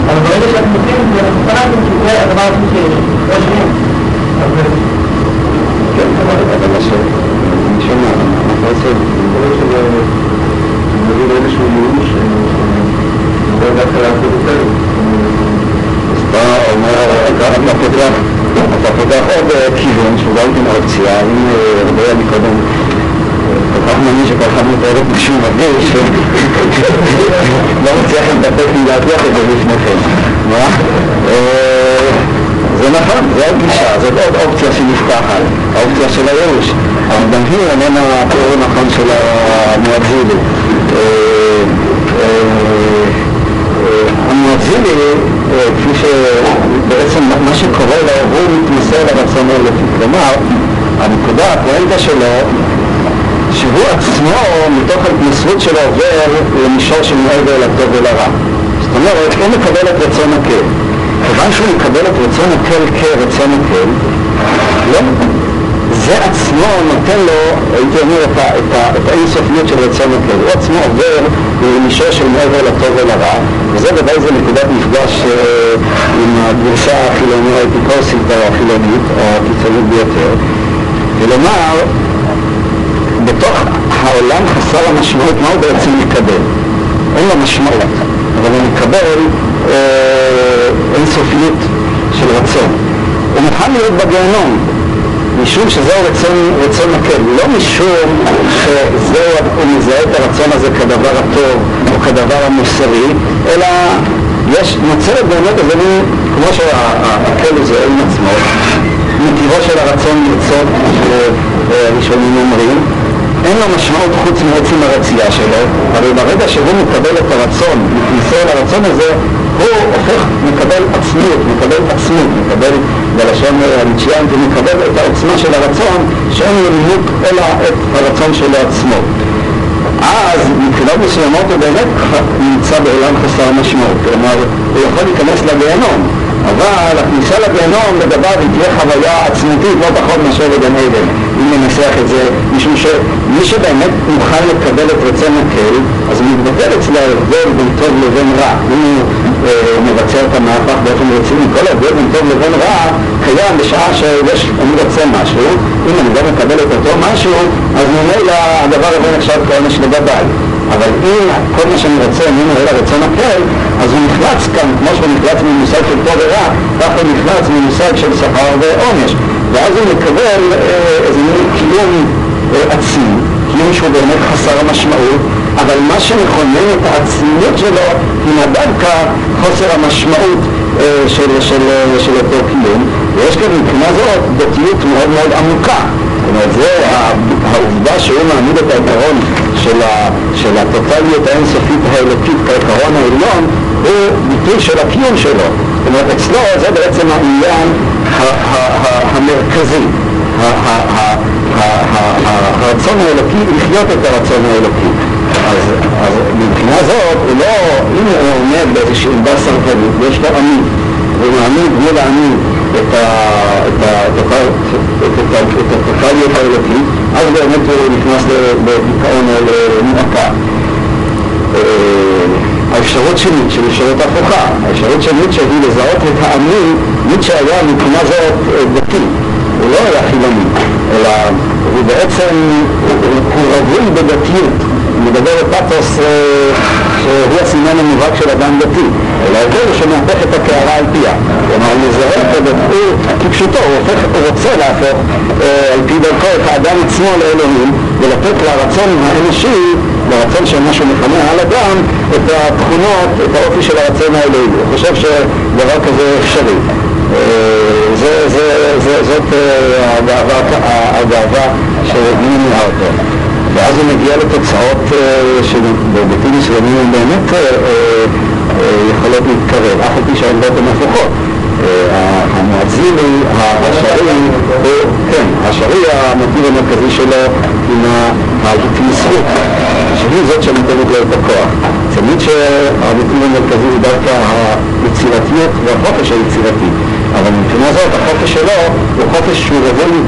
S2: עושים לא לא לא לא לא לא. אבל ברגע שאתם עושים את זה, אנחנו קראתם שזה הדבר הכי שיש. לא שנים.
S1: כן, אבל אני שומע, אנחנו רוצים.
S2: מביא לאיזשהו ייאוש, לא דווקא יותר.
S1: אז אתה אומר, אתה פותח, אתה עוד כיוון שהוא גם כן אופציה, אם הרבה אני כך מאמין שכל אחד מתאר את מישהו מרגיש, לא מצליח להתאפק מלהטיח את זה לפניכם. מה? זה נכון, זו עוד גישה, זאת עוד אופציה שנפתחת, האופציה של הייאוש, אבל גם היא איננה התיאור הנכון של המואזילי. המואזילי כפי שבעצם מה שקורה לו, הוא מתמסר לרצון האלוקי. כלומר, הנקודה, הפואנטה שלו, שהוא עצמו, מתוך ההתמסרות שלו, עובר למישור של מעבר לטוב ולרע. זאת אומרת, הוא מקבל את רצון הקל. כיוון שהוא מקבל את רצון הקל כרצון הקל, לא, זה עצמו נותן לו, הייתי אומר, את, את, את האינסופיות של רצון הקל. הוא עצמו עובר למישור של מעבר לטוב ולרע, וזה ודאי זה נקודת מפגש אה, עם הגרסה החילונית, האפיקורסית החילונית, או הקיצונית ביותר. כלומר, בתוך העולם חסר המשמעות, מה הוא בעצם מקבל? אין לו משמעות, אבל הוא מקבל אה, אינסופיות של רצון. הוא מוכן להיות בגיהנום, משום שזהו רצון, רצון מקל, לא משום שזהו, הוא מזהה את הרצון הזה כדבר הטוב או כדבר המוסרי, אלא יש, נוצרת באמת איזה מין, כמו שהקל הוא זוהה עם עצמו, מטבעו של הרצון לרצות, שהראשונים אומרים, אין לו משמעות חוץ מעצם הרצייה שלו, אבל ברגע שהוא מקבל את הרצון, מתמסר לרצון הזה, הוא הופך, מקבל עצמיות, מקבל עצמות, מקבל בלשון המצ'יאנט, הוא מקבל את העוצמה של הרצון, שאין לו נימוק אלא את הרצון שלו עצמו. אז מבחינות מסוימות הוא באמת נמצא בעולם חסר משמעות, כלומר הוא יכול להיכנס לגיהנום, אבל הכניסה לגיהנום לגביו היא תהיה חוויה עצמותית לא פחות מאשר בגן עדן, אם ננסח את זה, משום שמי שבאמת מוכן לקבל את רצון הקל, אז הוא מתבטל אצלו ההבדל בין טוב לבין רע. אם הוא אה, מבצע את המהפך באופן רציני, כל ההבדל בין טוב לבין רע קיים בשעה שיש, אני רוצה משהו, אם אני גם מקבל את אותו משהו, אז ממילא הדבר הזה נחשב כעונש לגביי. אבל אם כל מה שאני רוצה איננו אלא רצון הקל, אז הוא נחלץ כאן, כמו שהוא נחלץ ממושג של טוב ורע, ככה הוא נחלץ ממושג של שכר ועונש. ואז הוא מקבל אה, איזה מין קיום אה, עצמי, קיום שהוא באמת חסר המשמעות, אבל מה שמכונן את העצמיות שלו היא דווקא חוסר המשמעות אה, של, של, של, של אותו קיום, ויש כאן מבחינה זאת דתיות מאוד מאוד עמוקה. זאת אומרת, זה העובדה שהוא מעמיד את העיקרון של, ה, של הטוטליות האינסופית האלוקית כעיקרון העליון הוא ביטוי של הקיום שלו. זאת אומרת, אצלו זה בעצם העניין המרכזי, הרצון האלוקי, לחיות את הרצון האלוקי. אז, מבחינה זאת, הוא לא, אם הוא עומד באיזושהי עמדה סרטנית ויש לו עני, והוא מעמיד מול העני את הטוטליות האלוקית, אז באמת הוא נכנס לדיכאון או למועקה. האפשרות שנית של אפשרות הפוכה, האפשרות שנית שהיא לזהות את העני, ניטשה היה מבחינה זאת דתי, הוא לא היה חילוני, אלא הוא בעצם, הוא רווי בדתיות, הוא מדבר בפתוס שהוא הסימן המובהק של אדם דתי, אלא ההבדל הוא שמהפך את הקערה על פיה, כלומר הוא מזהה את הדתי כפשוטו, הוא, הופך, הוא רוצה להפוך על פי דרכו את האדם עצמו לאלוהים ולתת לרצון האנושי לרצון של מה שהוא מכנה על אדם את התכונות, את האופי של הרצון האלוהי. הוא חושב שדבר כזה אפשרי. זה, זה, זה, זאת הגאווה, הגאווה שמניעה אותו. ואז הוא מגיע לתוצאות שבהיבטים מסוימים הן באמת יכולות להתקרב, אף על פי שהעמדות הן הפוכות. המואזיני, השערי, כן, השערי המוטיב המרכזי שלו עם ההתמסרות, שהיא זאת שנותנת לו את הכוח. תמיד שהמוטיב המרכזי הוא דווקא היצירתיות והחופש היצירתי, אבל מבחינה זאת החופש שלו הוא חופש שהוא רווי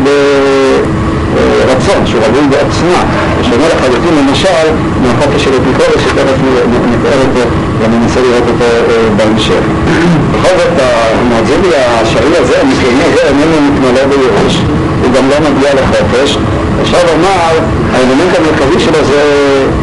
S1: ברצון, שהוא רווי בעצמה, ושונה לחלוטין למשל מהחופש של אפיקורס שתכף נתאר אותו וננסה לראות אותו בהמשך. בכל זאת המועזילי השערי הזה, המסלמי הזה, איננו מתמלא בייאוש, הוא גם לא מגיע לחופש. אפשר לומר, האלמנט המרכזי שלו זה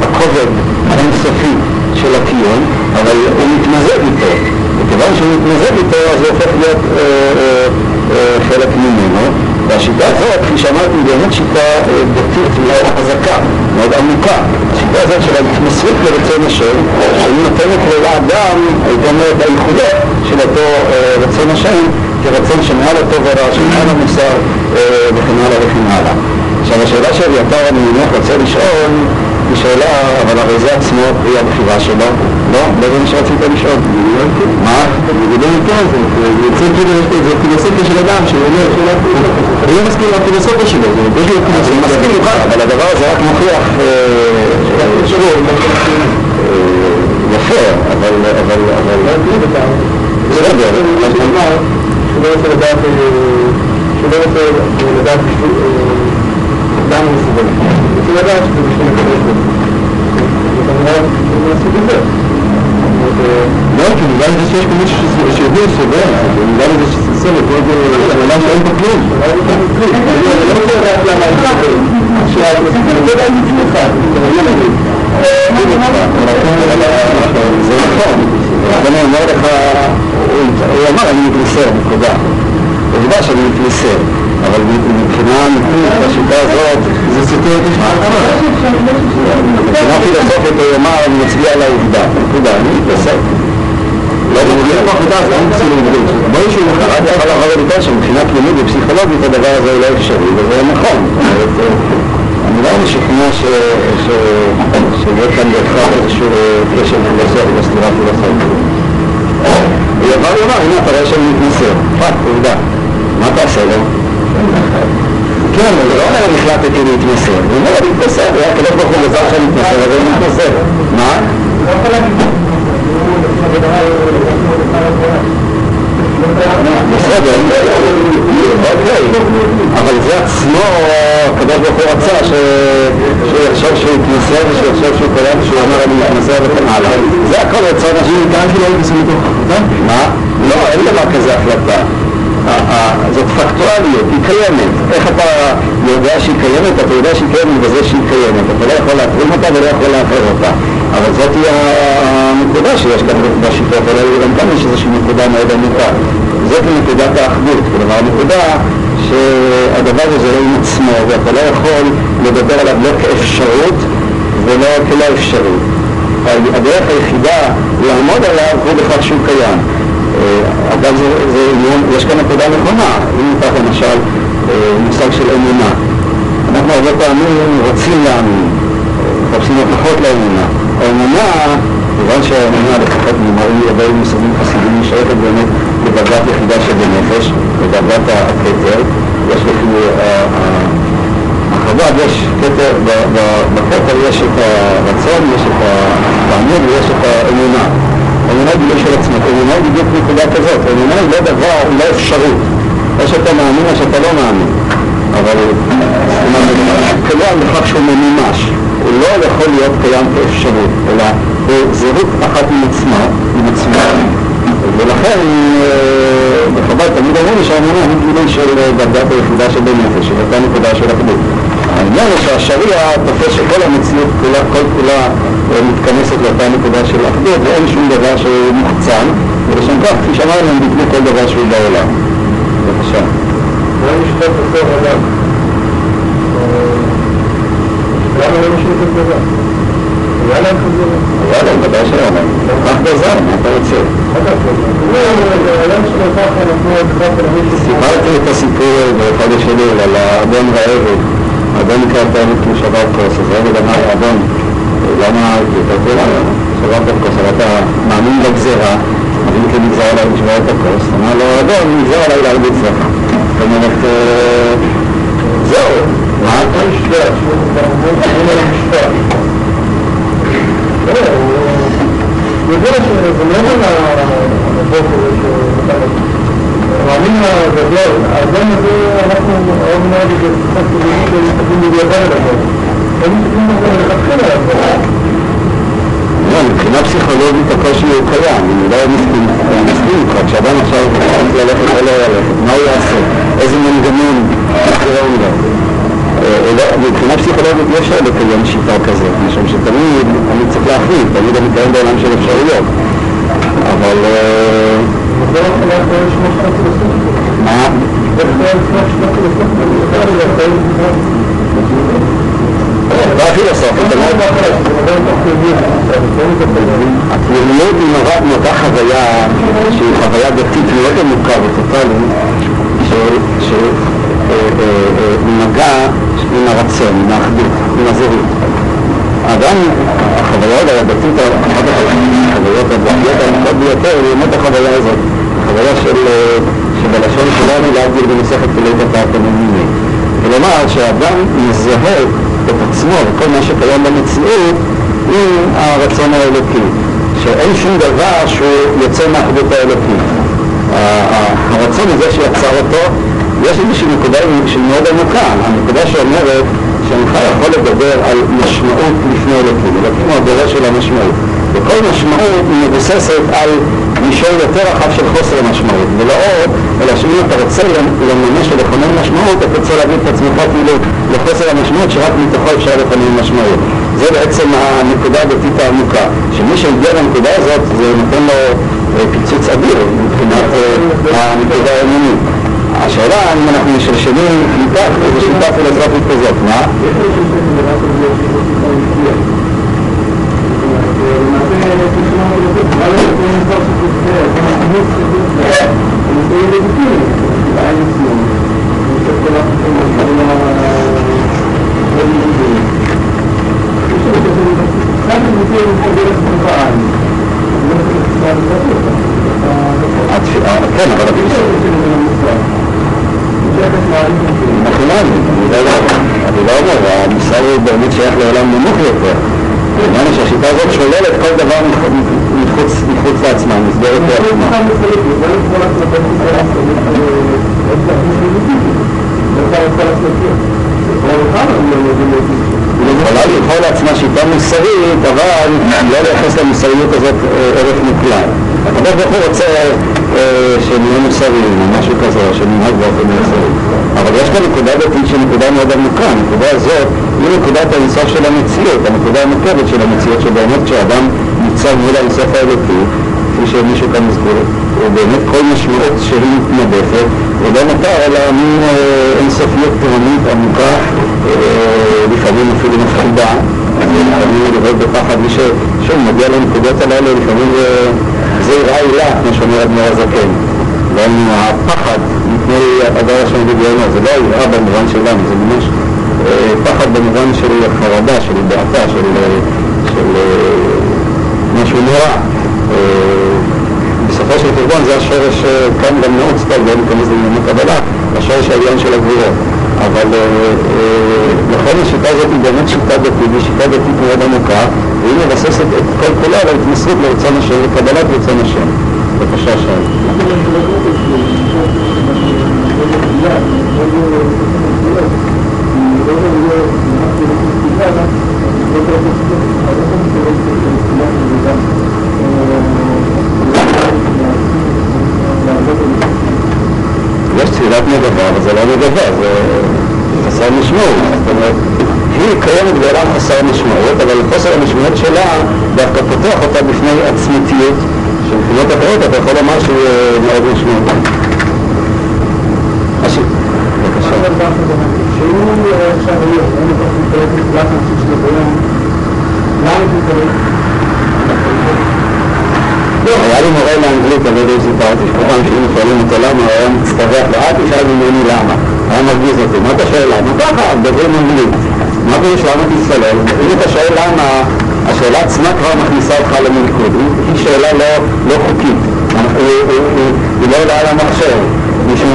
S1: הכובד האינסופי של הקיום, אבל הוא מתמזג איתו. וכיוון שהוא מתמזג איתו, אז הוא הופך להיות אה, אה, אה, חלק ממנו. והשיטה הזאת, כפי שאמרתי, היא באמת שיטה דתית מאוד חזקה, מאוד עמוקה. השיטה הזאת של ההתמסרות לרצון השם, שהיא נותנת לאדם, הייתי אומר, את הייחודות של אותו רצון השם, כרצון שמעל הטוב ורע, שמעל המוסר וכן הלאה וכן הלאה. עכשיו השאלה שאביתר אני מניח רוצה לשאול שאלתי שאלה, אבל הרי זה עצמו פרי הבחירה שלו. לא, לא זה מה שרצית לשאול. מה?
S2: לגבי מכאן, זה יוצא כאילו, זה פילוסופיה של אדם, שהוא אומר, אני לא מסכים עם הפילוסופיה שלו, יש לו
S1: אני
S2: פילוסופיה.
S1: מסכים איתך, אבל הדבר הזה רק מוכיח אה, אה, יפה, אבל... אבל... אבל... בסדר.
S2: שהוא לא רוצה לדעת, שהוא לא רוצה לדעת בשביל, למה הוא מסוגל. הוא רוצה לדעת שזה בשביל זה. הזה. לא, כי בגלל זה שיש פה מישהו שהבין סובל, בגלל זה שזה סבל, כל זה עולם שאין פה כלום. אני לא רוצה לדעת למה אני סובל. עכשיו, לא יודע אם הצליחה,
S1: זה נכון. אז אני אומר לך, הוא אמר אני מתמסר, נקודה. עובדה שאני מתמסר, אבל מבחינה אמיתית, בשיטה הזאת,
S2: זה את
S1: מבחינה פילוסופית הוא אמר אני מצביע על העובדה. נקודה, אני מתמסר. לא מוביל פה עבודה, זה לא מצביע לעובדות. בואי שהוא קראתי יכול לבוא ולטעון שמבחינה פנימית ופסיכולוגית הדבר הזה הוא לא אפשרי, וזה נכון. אני לא משוכנע שיהיה כאן בהכרח איזשהו קשר פילוסופי או סתירה פילוסופית. הוא ויאמר, הנה אתה רואה שאני מתמסר. fact, עובדה. מה תעשה לו? כן, אבל זה לא אומר החלטתי להתמסר. הוא אומר אני מתמסר, הקדוש ברוך הוא גזר שאני מתמסר, אז אני מתמסר. מה? בסדר, אוקיי, אבל זה עצמו, הקדוש ברוך הוא רצה שהוא יחשוב שהוא התמסר ושיחשוב שהוא קיים ושהוא אומר אני מתמסר וכן הלאה. זה הכל רצון
S2: החלטה?
S1: מה? לא, אין דבר כזה החלטה. זאת פקטואליות, היא קיימת. איך אתה יודע שהיא קיימת? אתה יודע שהיא קיימת בזה שהיא קיימת. אתה לא יכול להטרים אותה ולא יכול לאחר אותה. אבל זאת היא הנקודה שיש כאן בשיטות האלה, וגם כאן יש איזושהי נקודה מאוד עמוקה. זאת נקודת האחדות. כלומר, הנקודה שהדבר הזה לא עם עצמו, ואתה לא יכול לדבר עליו לא כאפשרות ולא כלא אפשרות. הדרך היחידה לעמוד עליו הוא בכך שהוא קיים. אה, אגב, זה, זה יש כאן נקודה נכונה, אם ניקח למשל אה, מושג של אמונה. אנחנו הרבה פעמים רוצים להאמין, אה, מחפשים הוכחות לאמונה. האמונה, כיוון שהאמונה, לפחות נאמרים לגבי מושגים חסידים, שייכת באמת לדרגת יחידה שבנפש, לדרגת הכתר, יש לפי החב"ד יש כתר, ב- ב- בכתר יש את הרצון, יש את התענוג ויש את האמונה. אמונה היא של עצמך, אמונה היא בדיוק נקודה כזאת, אמונה היא לא דבר, היא לא אפשרות. או שאתה מאמין או שאתה לא מאמין. אבל קיים בכך שהוא ממומש, הוא לא יכול להיות קיים כאפשרות, אלא הוא זהות אחת עם עצמה, עם עצמה. ולכן אה, בחב"ד תמיד אמרו לי שהאמונה היא גילוי של אה, דרגת היחידה שבנפש, של אותה נקודה של אחדות. העניין הוא שהשריעה תופס שכל המציאות כולה, כל כולה אה, מתכנסת לאותה נקודה של אחדות ואין שום דבר שהוא מוחצן ולשם כך, כפי שאמרנו, הם ביטלו כל דבר שהוא בעולם. בבקשה.
S2: אולי משפט בסוף אדם. למה לא משהו כזה? היה להם כזה?
S1: היה להם, ודאי שהיה להם. כך גזר, מה אתה רוצה? סיפרתי את הסיפור בחודש אלול על האדון והעבד. נקרא תאמת כי הוא שבר כוס, אז העבד אמר לאדון, למה אתה יודע, שברת כוס, אבל אתה מאמין בגזירה, אז אם כן עליי לשבור את הכוס, אמר לו, אדון, נגזר עליי להרביץ לך. זאת אומרת, אה, זהו, מה אתה משפט?
S2: יודע שזה מעבר לבוקר, המאמין הגדול, האדם הזה, אנחנו מאוד מאוד קצת מסתכלים בדיעבד עליו. לא מסתכלים על זה מלכתחילה עליו.
S1: לא, מבחינה פסיכולוגית הקושי הוא קיים, אני לא מסכים איתך, כשאדם עכשיו צריך ללכת או לא ללכת, מה הוא יעשה? איזה מנגנון יקראו לו? אה, לא, מבחינה פסיכולוגית אי אפשר לקיים שיטה כזאת, משום שתמיד אני צריך להחליט, תמיד אני קיים בעולם של אפשרויות, אבל... אה,
S2: לא.
S1: מה? לא
S2: כדי,
S1: הפנימיות היא מאותה חוויה שהיא חוויה דתית מאוד עמוקה וטוטאלית שנגע עם הרצון, עם האחדות, עם הזהות. האדם, החוויה הדתית, אחת החוויות הדתיות העמוקות ביותר, היא באמת החוויה הזאת. החוויה של, שבלשון שלנו להבדיל במסכת פילית התרתי מיני. כלומר, שהאדם מזהה את עצמו וכל מה שקיים במציאות עם הרצון האלוקי, שאין שום דבר שהוא יוצא מהאחדות האלוקית. הרצון הזה שיצר אותו, יש איזושהי נקודה שהיא מאוד עמוקה, הנקודה שאומרת שאינך יכול לדבר על משמעות לפני אלוקים, אלוקים הוא הדורש של המשמעות. וכל משמעות מבוססת על מישור יותר רחב של חוסר המשמעות, ולא עוד, אלא שאם אתה רוצה לממש ולכונן משמעות, אתה רוצה להביא את עצמך כאילו לחוסר המשמעות שרק מתוכו אפשר לכונן משמעות. זה בעצם הנקודה הדתית העמוקה, שמי שהגיע לנקודה הזאת זה נותן לו אה, פיצוץ אדיר מבחינת אה, הנקודה האמונית. השאלה אם אנחנו משלשלים איתך איזו שיטה פילוסופית כזאת, מה? כן, באמת שייך לעולם נמוך יותר. העניין הוא שהשיטה הזאת שוללת כל דבר מחוץ לעצמה, נסברת לעצמה. היא יכולה לבחור לעצמה שיטה מוסרית, אבל לא לייחס למוסריות הזאת ערך מוקלט. הקדוש ברוך הוא רוצה שנהיה מוסריים או משהו כזה, או שננהג באופן מוסרי. אבל יש כאן נקודה דתית שהיא נקודה מאוד עמוקה, הנקודה הזאת היא נקודת האינסוף של המציאות, הנקודה המורכבת של המציאות, שבאמת כשאדם ניצב מול האינסוף האלוקי, כפי שמישהו כאן הסביר, הוא באמת כל משמעות שהיא מתנדפת, ולא נותר אלא מין אינסופיות תהומית עמוקה, לפעמים אפילו מפחידה, לפעמים לראות בפחד, מי ששוב מגיע לנקודות הללו, לפעמים זה יראה הילה, כמו שאומר אדמו"ר הזקן. גם הפחד מפני הדבר השם בגאונו, זה לא היראה במובן שלנו, זה ממש פחד במובן של חרדה, של דעתה, של משהו נורא. בסופו של חשבון זה השורש כאן גם מאוד סטול, לא ניכנס לענייני קבלה, השורש העליון של הגבורות. אבל לכן השיטה הזאת היא באמת שיטה דתית, היא שיטה דתית מאוד עמוקה, והיא מבססת את כל כולה על ההתמסרות לרצון השם וקבלת רצון השם. בבקשה שם. יש תפילת נדבה, אבל זה לא נדבה, זה חסר משמעות. זאת אומרת, היא קיימת בעולם חסר משמעות, אבל חוסר המשמעות שלה דווקא פותח אותה בפני עצמיתיות, שמבחינות אחרות אתה יכול לומר שהוא מאוד משמעותי. היה לי מורה לאנגלית, אני לא יודע אם סיפרתי, שכל פעם שהיינו שואלים אותו למה, הוא היה מצטרח לו, אל תשאל ממני למה. היה מרגיז אותי, מה אתה שואל למה? ככה, מדברים אנגלית. מה פירוש למה תצטלל? אם אתה שואל למה, השאלה עצמה כבר מכניסה אותך למלכוד. היא שאלה לא חוקית, היא לא עולה על המחשב. משום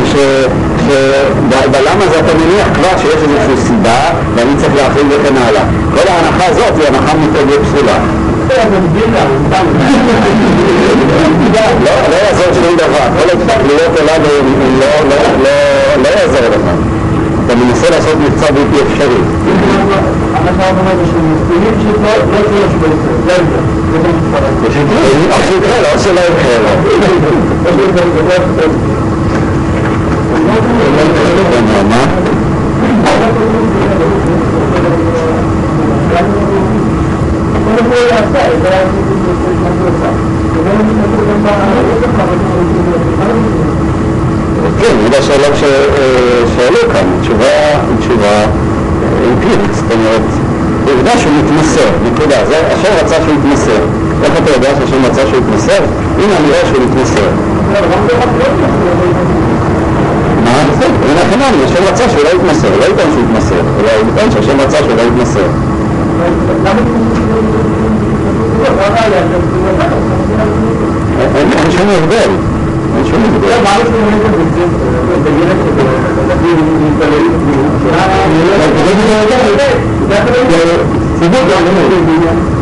S1: שבלמה זה אתה מניח כבר שיש איזושהי סיבה ואני צריך להכין וכן הלאה. כל ההנחה הזאת היא הנחה מאוד פסולה. לא יעזור שום דבר, כל ההתפקלויות הללו לא יעזור לך. אתה מנסה לעשות מבצע בלתי אפשרי. שיקרה לו, או שלא יקרה לו. כן, זה השאלות ששאלו כאן, תשובה תשובה אמפירית, זאת אומרת, עובדה שהוא מתמסר, נקודה, השם רצה שהוא יתמסר. איך אתה יודע שהשם רצה שהוא יתמסר? הנה אני רואה שהוא יתמסר. מה? חינמי, השם רצה שהוא לא יתמסר, לא יטען שהוא יתמסר, אלא הוא יטען שהשם רצה שהוא לא יתמסר. אין שום הבדל. אין שום הבדל.
S2: למה ירגיש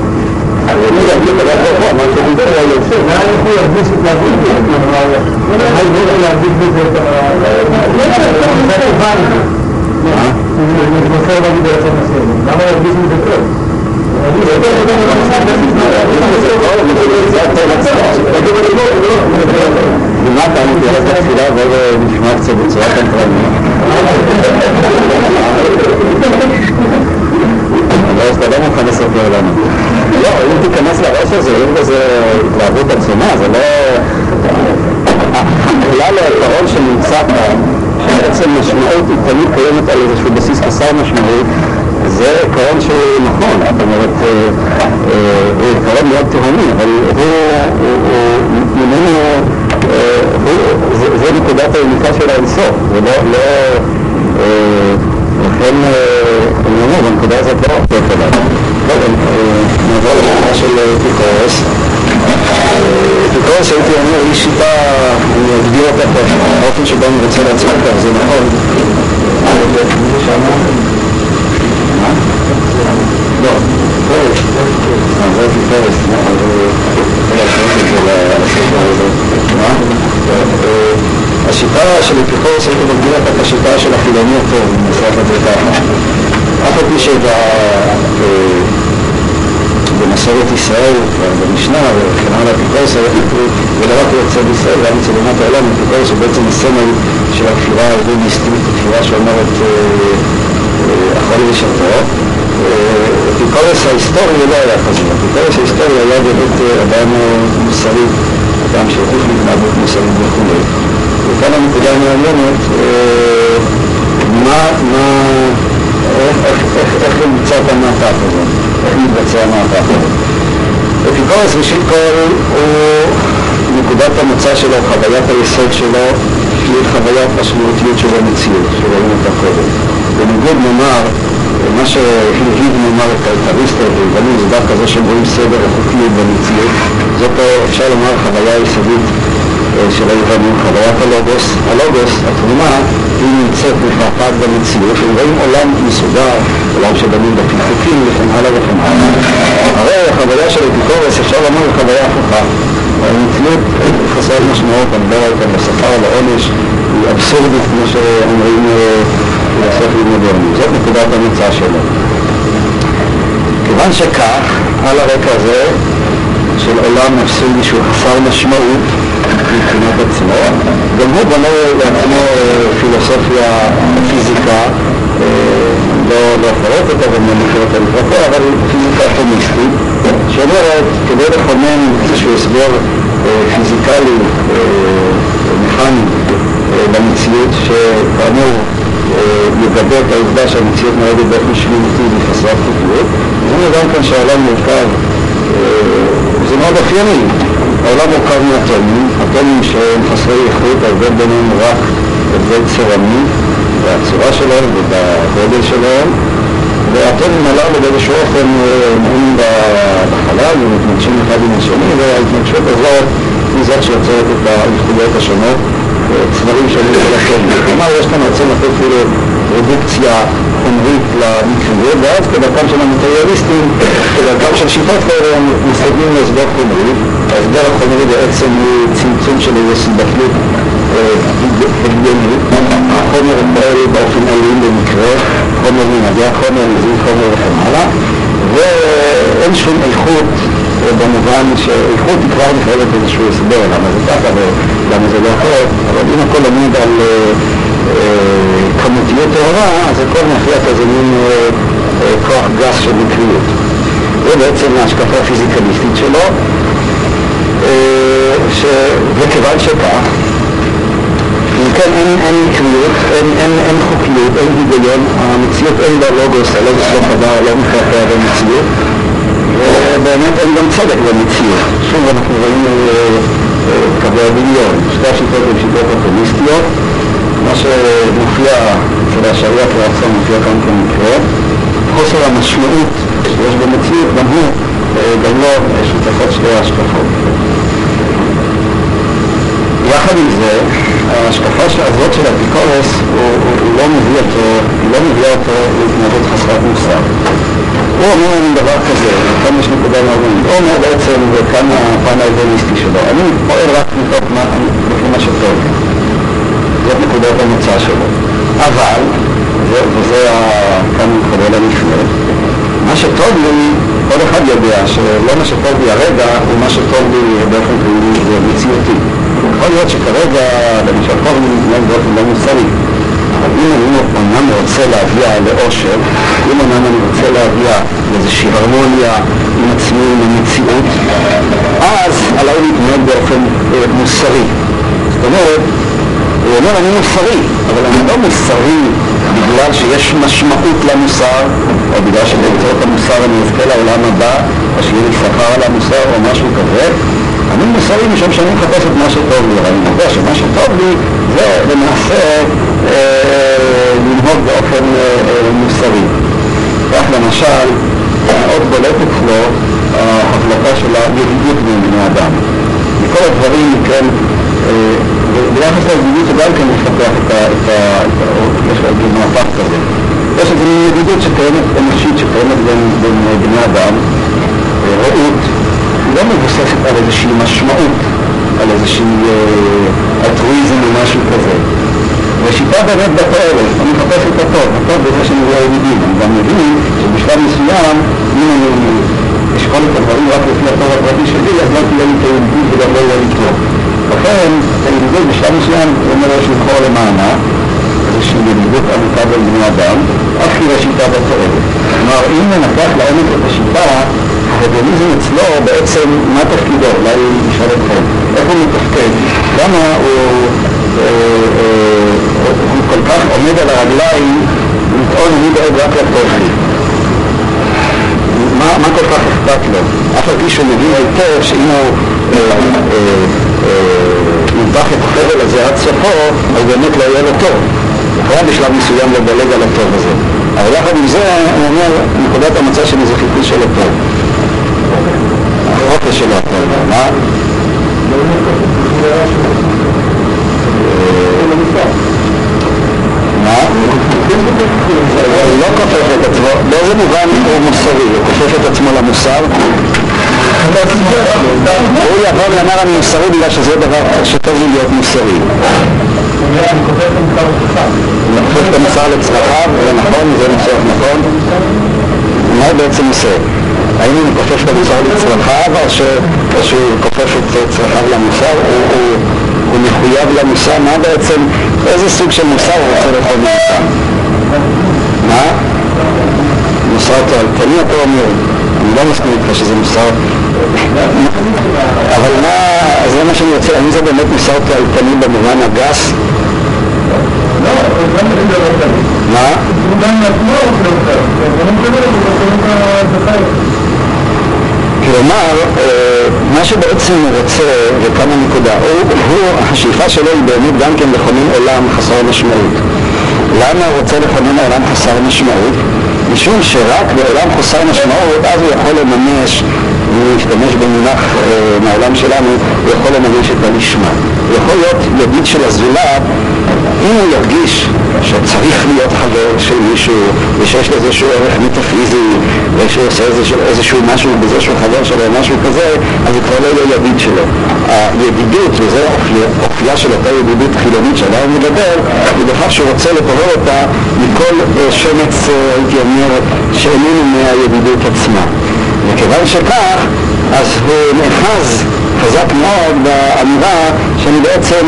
S1: לא מוכן לספר לנו. לא, אם תיכנס לראש הזה, אם בזה התלהבות עצומה, זה לא... הכלל העיקרון שנמצא כאן, שבעצם משמעות היא תמיד קיימת על איזשהו בסיס חסר משמעות, זה עיקרון שהוא נכון, זאת אומרת, אה, אה, הוא עיקרון מאוד תהומי, אבל הוא, ממנו, אה, זה נקודת היוניקה של האינסוף, זה לא, לא, לכן אני אומר, בנקודה הזאת לא הופך אליו. טוב, נעבור לשאלה של אפיקורס. אפיקורס הייתי אומר, היא שיטה, אני אגדיר אותה פה, האופן שבו אני רוצה להציג אותה, זה נכון. לא, פרס. אה, זה פרס, השיטה של אפיקורס הייתי מגדיר אותה כשיטה של החילוני הטוב, אם נעשה את זה ככה. אף על פי שבמסורת ישראל, במשנה וכן הלאה, אפיקורס היה כתוב, ולא רק אצל ישראל, גם אצל אומות העולם, אפיקורס הוא בעצם הסמל של הכפירה ההלוויניסטית, הכפירה שאומרת אכול ושתו. אפיקורס ההיסטורי לא היה כזה, אפיקורס ההיסטורי היה באמת אדם מוסרי, אדם שהוכיח להתנהגות מוסרית וכו'. וכאן הנקודה המעניינת, מה, מה, איך נמצא את המהפך הזה, איך מתבצע המהפך הזה. אפיקורס ראשית כל הוא נקודת המוצא שלו, חוויית היסוד שלו, היא חוויית משמעותיות של המציאות, שראינו אותה קודם. בניגוד נאמר, מה שהלהיב נאמר את אריסטו ויוונים זה דווקא זה שהם רואים סדר החוקיות במציאות. זאת אפשר לומר חוויה יסודית של היוונים, חוויית הלוגוס. הלוגוס, התמונה, היא נמצאת מפעפעת במציאות, הם רואים עולם מסודר, עולם שבנים בפקפוקים וכן הלאה וכן הלאה. הרי החוויה של אפיקורס אפשר לומר חוויה הפוכה. המציאות חסרת משמעות, אני לא רואה כאן או לעונש, היא אבסורדית כמו שאומרים פילוסופים מודרניים. זאת נקודת המוצא שלו. כיוון שכך, על הרקע הזה של עולם אבסורדי שהוא חסר משמעות מבחינת עצמו, גם הוא בנה לעצמו פילוסופיה, פיזיקה, לא אפרט אותה ואני לא מכיר אותה לפרטו, אבל פיזיקה אטומיסטית, שאומרת, כדי לכונן איזשהו הסבר פיזיקלי, מכני, במציאות, שכאמור יגבה את העובדה שהמציאות נוהגת באופן שרירותי וחסרת חוקיות, אני גם כאן שהעולם מורכב, זה מאוד אופייני, העולם מורכב מאטומים, אטומים שהם חסרי איכות, ההבדל ביניהם רק הבדל צורני, והצורה שלהם ובגודל שלהם, והאטומים הללו באיזשהו אופן נעים בחלל ומתנגשים אחד עם השני, וההתנגשות הזאת היא זאת שיוצרת את האיכויות השונות, צבעים שונים של אטומים. כלומר, יש כאן רצון לתת כאילו רדוקציה חומרית למקריות, ואז כדרכם של המטריאליסטים, כדרכם של שיטות כאלה, הם מסתכלים להסבר חומרי. ההסבר החומרי בעצם הוא צמצום של איזו סיבתיות הגיונית. החומר פועל באופן אלים במקרה, חומר מנהגי החומר, מזיז חומר וכן הלאה, ואין שום איכות במובן שאיכות היא כבר מחייבת איזשהו הסבר, למה זה ככה ולמה זה לא אחרת, אבל אם הכל עומד על כמותיות טהורה, אז הכל נחלק איזה מין כוח גס של מקריות. זה בעצם ההשקפה הפיזיקליסטית שלו, וכיוון שכך, אם כן אין, מקריות, אין, חוקיות, אין היגיון, המציאות אין בה לוגוס, הלוגוס לא חדר, לא מחכה במציאות, ובאמת אין גם צדק במציאות. שוב אנחנו רואים קווי הדמיון, שתי השיטות הן שיטות אופטימיסטיות, מה שמופיע אצל השריעה כרצון מופיע כאן כמקרה, חוסר המשמעות שיש במציאות, גם הוא, גם לו שותפות שתי ההשקפות. יחד עם זה, ההשקפה הזאת של אפיקורס, הוא, הוא לא מביא אותו, היא לא מביאה אותו להתנהגות חסרת מוסר. הוא אומר לנו דבר כזה, כאן יש נקודה מעניינת, הוא אומר בעצם, וכאן הפן האידאליסטי שלו, אני פועל רק מתוך מה, מה שטוב. זאת נקודת המוצא שלו. אבל, וזה כאן מתחבר לנפנה, מה שטוב לי, כל אחד יודע שלא מה שטוב לי הרגע הוא מה שטוב לי באופן כללי זה מציאותי. יכול להיות שכרגע כל מיני מתנהג באופן לא מוסרי, אבל אם אני אומנם רוצה להגיע לאושר, אם אומנם אני רוצה להגיע לאיזושהי הרמוניה עם עצמי, עם המציאות, אז עליי להתנהג באופן אה, מוסרי. זאת אומרת, הוא אומר אני מוסרי, אבל אני לא מוסרי בגלל שיש משמעות למוסר, או בגלל שבאמצעות המוסר אני אזכה לעולם הבא, או שיהיה לי שכר על המוסר או משהו כזה. אני מוסרי משום שאני מחפש את מה שטוב לי, אבל אני יודע שמה שטוב לי זה למעשה אה, לנהוג באופן אה, אה, מוסרי. כך למשל, מאוד בולטת לו ההחלטה של הידידות בין בני אדם. מכל הדברים, כן, ביחס לידידות גם כן מפתח את ה... יש להגיד מהפך כזה. יש איזו ידידות שקיימת, אנושית שקיימת בין בני אדם, רעות, לא מבוססת על איזושהי משמעות, על איזושהי אלטרואיזם או משהו כזה. ושיטה באמת בתועלת, אני מחפש את הטוב, הטוב בזה שאני רואה ידידים. אני גם מבין שבשלב מסוים, אם אני אשקול את הדברים רק לפי הטוב הפרטי שלי, אז לא תהיה לי את הידידות וגם לא יהיה לי טוב. לכן, הידידות בשלב מסוים, הוא אומר יש לבחור למענה, איזושהי ידידות עמוקה בין בני אדם, אף היא לשיטה בתועלת. כלומר, אם ננתח לעומק את השיטה, ההדוניזם אצלו בעצם, מה תפקידו? אולי נשאל אתכם. איך הוא מתפקד? למה הוא, הוא כל כך עומד על הרגליים לטעון אני דואג רק לי? מה, כל כך אכפת לו? אף על פי שהוא מבין היטב שאם הוא נדבך את החבל הזה עד סופו, אז באמת לא יהיה לו טוב. הוא חייב בשלב מסוים לדלג על הטוב הזה. אבל יחד עם זה, הוא אומר, נקודת המצע שלי זה חיפוש של הטוב. החופש של הטוב. מה? מה? הוא לא כופף את עצמו, באיזה מובן הוא מוסרי? הוא כופף את עצמו למוסר? הוא יבוא ויאמר אני מוסרי בגלל שזה דבר שטוב לי להיות מוסרי. הוא כופף את המוסר לצרכיו, זה נכון, זה נכון. מה הוא בעצם עושה? האם הוא כופף את המוסר לצרכיו או שהוא כופף את צרכיו למוסר? הוא מחויב למוסר? מה בעצם, איזה סוג של מוסר הוא רוצה לאכול ממוסר? מה? מוסר תועלתני אתה אומר? אני לא מסכים איתך שזה מוסר אבל מה, זה מה שאני רוצה, האם זה באמת מוסר תועלתני במובן הגס? מה? כלומר, מה שבעצם הוא רוצה, וכאן הנקודה, הוא, השאיפה שלו היא באמת גם כן לכונן עולם חסר משמעות. למה הוא רוצה לכונן עולם חסר משמעות? משום שרק בעולם חסר משמעות, אז הוא יכול לממש, אם נשתמש במונח אה, מהעולם שלנו, הוא יכול לממש את הלשמה. ידיד של הזולת, אם הוא ירגיש שצריך להיות חבר של מישהו, ושיש לו איזשהו ערך מטאפיזי, ושהוא עושה איזשהו, איזשהו משהו בזה שהוא חבר שלו או משהו כזה, אז הוא כבר לא יהיה ידיד שלו. הידידות, וזה אופייה, של אותה ידידות חילונית שעליה מדבר, היא בכך שהוא רוצה לטהר אותה מכל שמץ, הייתי אומר, שאיננו מהידידות עצמה. וכיוון שכך, אז הוא נאחז חזק מאוד באמירה שאני בעצם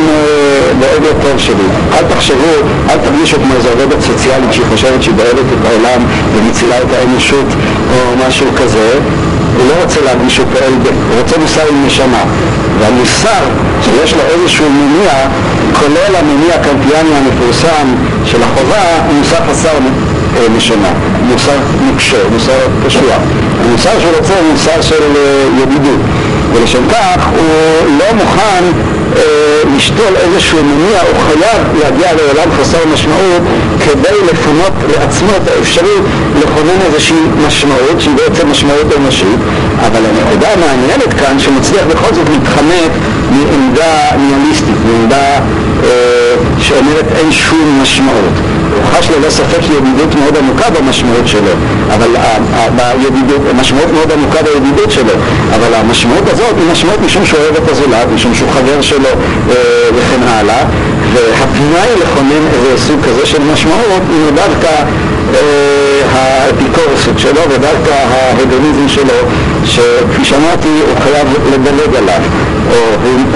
S1: דואג לטוב שלי. אל תחשבו, אל תרגישו כמו איזו עובדת סוציאלית שהיא חושבת שהיא דואגת את העולם ומצילה את האנושות או משהו כזה. הוא לא רוצה להרגיש שהוא פועל, הוא רוצה מוסר עם נשמה. והמוסר שיש לו איזשהו מניע, כולל המניע הקמפיאני המפורסם של החובה, הוא מוסר חסר נשמה, מוסר נוקשה, מוסר קשוח. המוסר שהוא רוצה הוא מוסר של ידידות. ולשם כך הוא לא מוכן לשתול איזשהו מניע, הוא חייב להגיע לעולם חסר משמעות כדי לפנות לעצמו את האפשרות לכונן איזושהי משמעות שהיא בעצם משמעות אנושית אבל הנקודה המעניינת כאן שמצליח בכל זאת להתחמק מעמדה ניהליסטית, מעמדה אה, שאומרת אין שום משמעות. הוא חש ללא ספק ידידות מאוד עמוקה במשמעות שלו אבל בידידות, משמעות מאוד עמוקה בידידות שלו אבל המשמעות הזאת היא משמעות משום שהוא אוהב את הזולת, משום שהוא חבר שלו אה, וכן הלאה והפנאי לכונן איזה סוג כזה של משמעות הוא דווקא אה, האפיקורסות שלו ודווקא ההדוניזם שלו שכפי שאמרתי הוא חייב לדלג עליו הוא,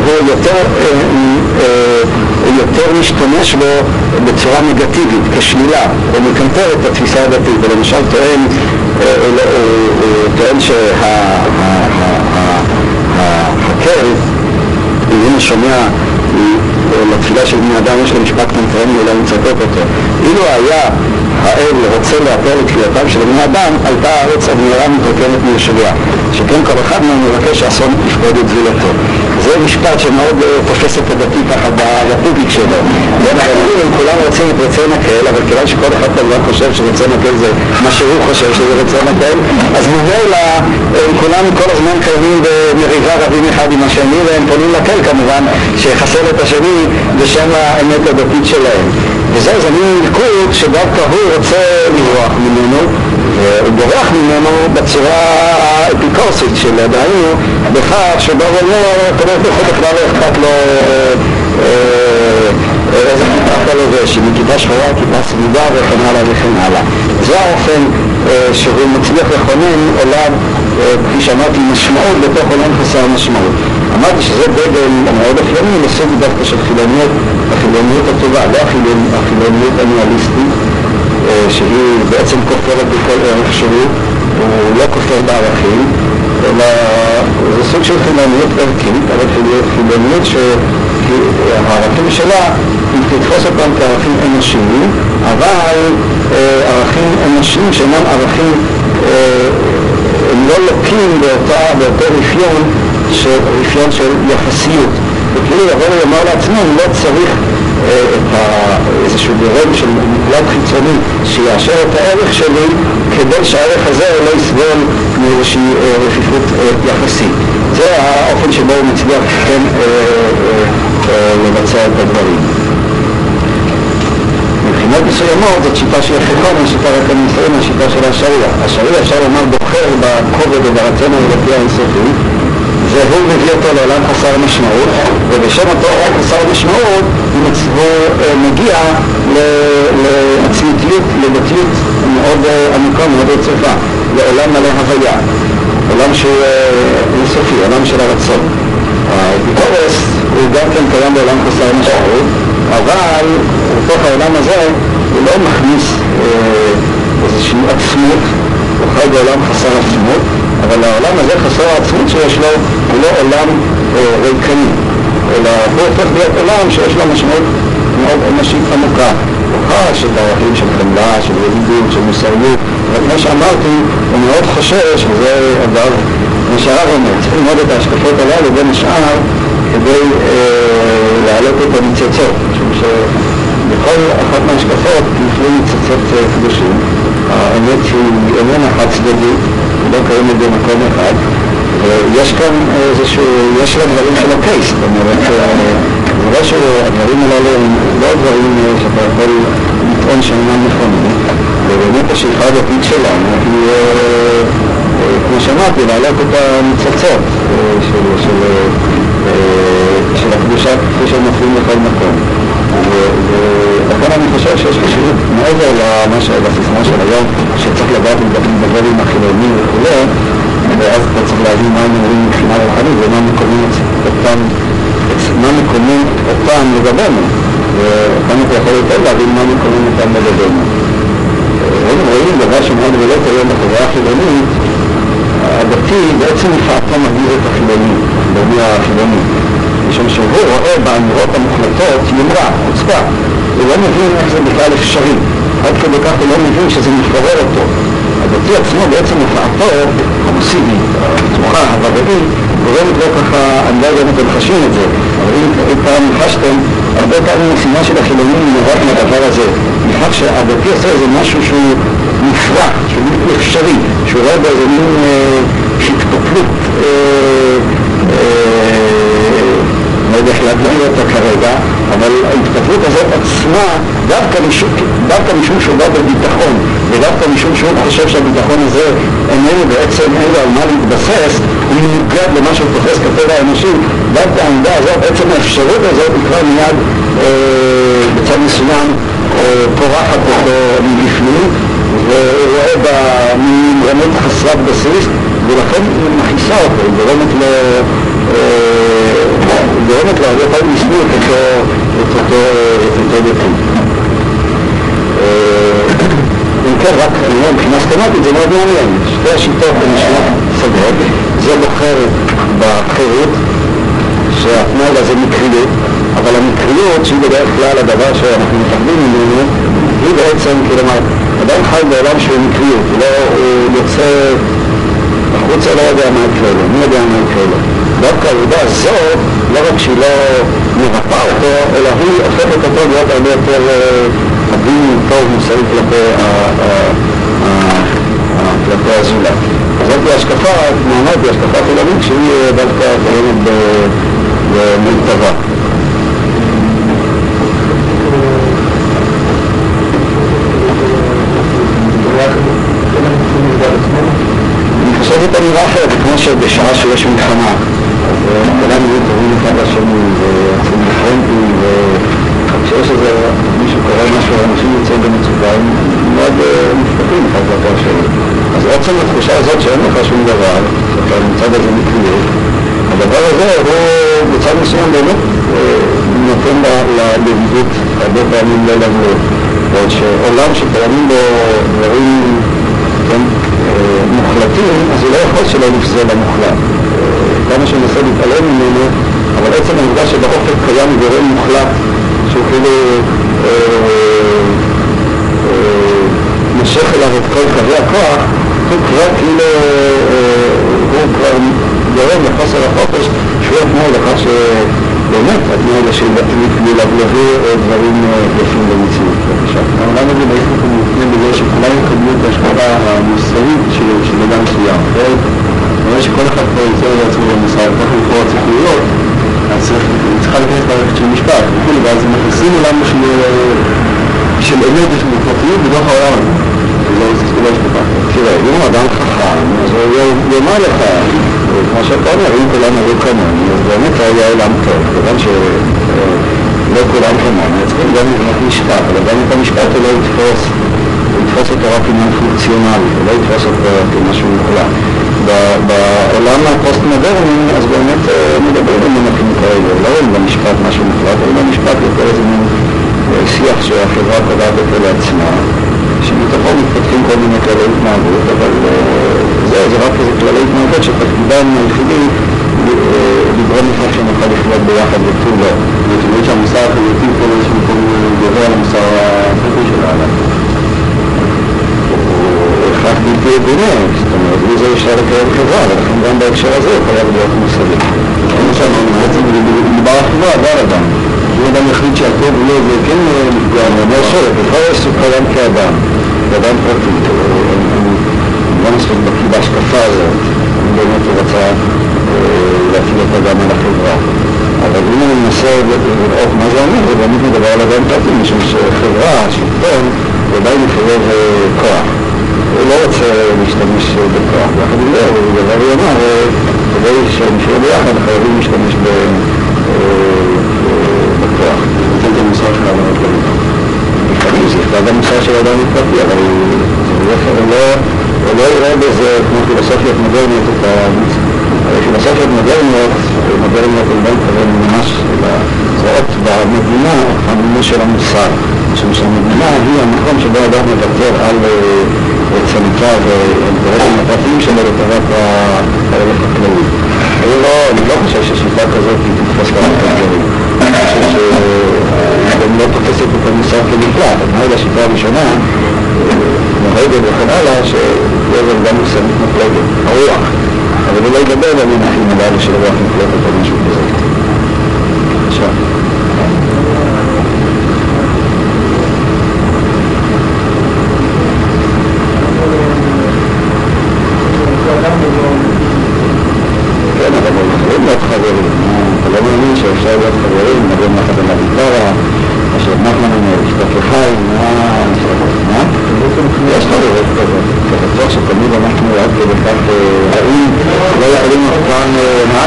S1: הוא יותר, אה, אה, יותר משתמש בו בצורה נגטיבית, כשלילה, הוא מקנטר את התפיסה הדתית ולמשל טוען, אה, הוא, הוא, הוא טוען שהכלב, אם הוא שומע לתפילה של בני אדם יש לו משפט קנטרני אולי מצטט אותו. אילו היה האל רוצה להפר את תפילתם של בני אדם, הייתה הארץ המהירה מתרוקנת מיושביה. שכן כל אחד מהם מבקש אסון לפקוד את זולתו. זה משפט שמאוד אה, תופס את הדתי ככה בפיפיק שלו. בין הרבים כולם רוצים את רצון הקהל, אבל כיוון שכל אחד כמובן חושב שרצון הקהל זה מה שהוא חושב שזה רצון הקהל, אז ממילא הם כולם כל הזמן קיימים במריבה רבים אחד עם השני, והם פונים לקהל כמובן, שיחסל את השני בשם האמת הדתית שלהם. וזה איזה מין מלכוד שדווקא הוא רוצה לברוח ממנו, והוא בורח ממנו בצורה האפיקורסית של דהיינו, בכך שבא ואומר, הקדוש ברוך הוא בכלל לא אכפת לו איזה כיפה אתה לובש, אם היא כיפה שחורה, כיפה סביבה וכן הלאה וכן הלאה. זה האופן שהוא מצליח לכונן עולם, כפי שאמרתי, משמעות בתוך עולם חסר משמעות. אמרתי שזה דגל מאוד אופייני לסוג דווקא של חילוניות, החילוניות הטובה, לא החילוניות הניאליסטית, שהיא בעצם כופרת בכל ערך שהוא, הוא לא כופר בערכים, אלא זה סוג של חילוניות ערכית, אבל חילוניות שהערכים שלה, היא תתפוס אותם כערכים אנושיים, אבל ערכים אנושיים שאינם ערכים, הם לא לוקים באותו רפיון, רפיון של יחסיות. וכאילו לבוא ולומר לעצמו, לא צריך את איזשהו גורם של מנקלט חיצוני שיאשר את הערך שלי כדי שהערך הזה לא יסבול מאיזושהי רפיפות יחסית. זה האופן שבו הוא מצליח כן לבצע את הדברים. מסוימות זאת שיטה של החלקון, השיטה מסיים, השיטה של השריעה. השריעה אפשר לומר בוחר בכובד וברצון האלוקי האינסופי והוא מביא אותו לעולם חסר משמעות, ובשם אותו עולם חסר משמעות הוא מגיע לעצמתיות, לדתיות מאוד עמוקה, מאוד רצופה, לעולם מלא הוויה, עולם שהוא אינסופי, עולם של הרצון. האפיקורס הוא גם כן קיים בעולם חסר משמעות, אבל בתוך העולם הזה הוא לא מכניס איזושהי עצמות, הוא חי בעולם חסר עצמות, אבל העולם הזה חסר העצמות שיש לו הוא לא עולם אה, ריקני, אלא הוא הופך להיות עולם שיש לו משמעות מאוד אנושית עמוקה. הוא חש את של חמלה, של ידידות, של מוסריות, אבל כמו שאמרתי, הוא מאוד חושש, וזה אגב מה שהרב אומר, צריך ללמוד את ההשקפות הללו בין השאר כדי אה, להעלות את הניצוצות, משום שבכל אחת מההשקפות נפלו ניצוצות אה, קדושים. האמת היא איננה חד צדדית, היא לא קיימת במקום אחד, ויש כאן איזשהו, יש לה דברים של הקייס, זאת אומרת, זה לא שהדברים הללו הם לא דברים שאתה יכול לטעון שאינם נכונים, ובאמת השאיפה הדתית שלנו היא, כמו שאמרתי, להעלות את הניצוצות של, הקדושה כפי שהם מופיעים בכל מקום. ולכן אני חושב שיש חשיבות מעבר לסיסמה של היום, שצריך לדעת לדבר עם החילונים וכו', ואז אתה צריך להבין מה הם אומרים מבחינה רוחנית ומה מקומם אותם, מה מקומם אותם לגבינו, וכאן אתה יכול יותר להבין מה מקומם אותם לגבינו. היינו רואים דבר שמאוד בולט היום בחברה החילונית, הדתי בעצם לפעתו מגדיר את החילוני, החילוני החילוני. משום שהוא רואה באמירות המוחלטות יומרה, חוצפה. הוא לא מבין איך זה בכלל אפשרי. עד כדי כך הוא לא מבין שזה מפורר אותו. הדתי עצמו בעצם הופעתו המוסיבית, הפתוחה, הוודאית, גורמת לא ככה, אני לא יודע אם אתם חשים את זה, אבל אם פעם חשתם, הרבה פעמים המשימה של החילונים נובעת מהדבר הזה, מכך שהדתי עושה איזה משהו שהוא מופרע, שהוא אפשרי, שהוא רואה באיזה מין התפתלות לא יודע איך להגדיר אותה כרגע, אבל ההתפתחות הזאת עצמה, דווקא משום, דווקא משום שהוא בא בביטחון, ודווקא משום שהוא חושב שהביטחון הזה איננו בעצם אין על מה להתבסס, הוא מנוגד למה שהוא תופס כטבע האנושי, דווקא העמדה הזאת, בעצם האפשרות הזאת היא כבר מיד אה, בצד מסוים אה, פורחת אותו מבפנים, והוא רואה בה מין רמות חסרת בסיס, ולכן היא מכניסה אותו, היא גורמת לו... אה, גורמת לו הרבה פעמים לשנוא את אותו דתי. אם כן, רק מבחינה סטנטית זה מאוד מעניין. שתי השיטות שנות שגות, זה בוחר בחירות, שהתנאי לזה מקריות, אבל המקריות, שהיא בדרך כלל הדבר שאנחנו מפחדים ממנו, היא בעצם, כלומר, אדם חי בעולם שהוא מקריות, הוא לא יוצא החוצה, לא יודע מה יקרה לו, מי יודע מה יקרה לו. דווקא העובדה הזאת, לא רק שהיא לא מרפאה אותו, אלא היא הופכת אותו להיות הרבה יותר עדין, טוב, מוסרי כלפי הזולת. זאת השקפה, כמו אמרתי, השקפה חילונית שהיא דווקא קיימת במיטבה. אני חושב שזאת אמירה אחרת, כמו שבשעה שיש מלחמה כולם יהיו טובים אחד לשני ויוצאים בפרונטים וכשיש איזה מישהו קורא משהו ואנשים נמצאים במצוקה הם מאוד מופתעים אחד כלפי השני אז עצם התחושה הזאת שאין לך שום דבר שאתה נמצא באיזה מקריות הדבר הזה הוא בצד מסוים באמת נותן לידידות הרבה פעמים לא לבוא ועוד שעולם שקיימים בו דברים מוחלטים אז הוא לא יכול שלא לפזול למוחלט כמה שננסה להתעלם ממנו, אבל עצם העובדה שבאופק קיים גורם מוחלט שהוא כאילו מושך אליו את כל קווי הכוח, הוא כבר כאילו, הוא כבר גורם לחוסר החופש שהוא התנאי לכך שבאמת התנאי לבלבו דברים יפים במציאות.
S2: העולם הזה בעצם הוא מופנה בגלל שכולם יקבלו את ההשקפה המוסרית של אדם מסוים. רואה שכל אחד פה יוצא לעצמו במוסר, כל אחד יכול צריך להיות, אז צריכה להיכנס מערכת של משפט וכולי, ואז מכניסים עולם של אמת ושל פרטיות בתוך העולם הזה. זה לא השקפה.
S1: תראה, אם הוא אדם חכם, אז הוא יאמר לך, כמו שאתה אומר, אם כולם היו כמוני, אז באמת היה עולם טוב, כיוון שלא כולם כמוני, צריכים גם לבנות משפט, אבל גם את המשפט הוא לא יתפוס, הוא יתפוס אותו רק עניין פונקציונלי, הוא לא יתפוס אותו כמשהו מוחלט. בעולם הפוסט-מודרני, אז באמת מדברים על מונחים כאלה, לא רואים במשפט משהו מוחלט, אלא במשפט יותר איזה מין שיח שהחברה קובעת אותו לעצמה, שמתוכו מתפתחים כל מיני כללי התנהגות, אבל זה, זה רק איזה כללי התנהגות שתפקידם היחידי לגרום לכך שנוכל לחיות ביחד ותו לא.
S2: זאת אומרת שהמוסר החברתי פה באיזשהו מקום גובר על המוסר החברתי של האדם.
S1: הכרח בלתי יגונה, זאת אומרת, בלי זה אפשר לקיים חברה, ולכן גם בהקשר הזה הוא חייב להיות מוסרי.
S2: כמו שאמרנו, בעצם מדובר על חברה, לא על אדם. אם אדם יחליט שהטוב הוא לא, זה כן נפגע,
S1: אומר שוב, בכלל יש סוג אדם כאדם, כאדם פרטי, לא מספיק בקיא בהשקפה הזאת, אני באמת רצה להפעיל אותה גם על החברה. אבל אם אני מנסה לראות מה זה אומר, זה באמת מדבר על אדם פרטי, משום שחברה, שלטון, ודאי מחייב כוח. הוא לא רוצה להשתמש בכוח. יחד עם זה, הוא דבר יאמר, כדי שנשאר ביחד חייבים להשתמש בכוח.
S2: זה את המוסר של האדם הפרטי.
S1: לפעמים זה יכתב המוסר של האדם הפרטי, אבל הוא לא יראה בזה כמו פילוסופיות מודרניות את ה... פילוסופיות מודרניות, מודרניות אני לא מתכוון ממש, אלא רואות במדינה המימוש של המוסר. משום שהמדינה היא המקום שבו אדם מוותר על צמיתה ואינטרסים הפרטיים שלו לטובת הערך הכללי. אני לא חושב ששיטה כזאת היא תתפוס גם את הדברים. אני חושב שהיא לא תופסת את המוסר כנפלט. התנאי לשיטה הראשונה, נוהגת וכן הלאה, שיש גם מוסרית מפלגת, הרוח. אבל הוא לא ידבר במונחים הללו של רוח מוחלטת או משהו כזה. עכשיו. כן, אבל הם יכולים להיות חברים. לא מאמין שאפשר להיות חברים, נגן יחד על הגיטרה, אשר נחמן אשתך חיים, מה? יש חברות כזאת. אתה בטוח שתמיד אנחנו עד כדי כך רעים, לא יכולים אף פעם, מה?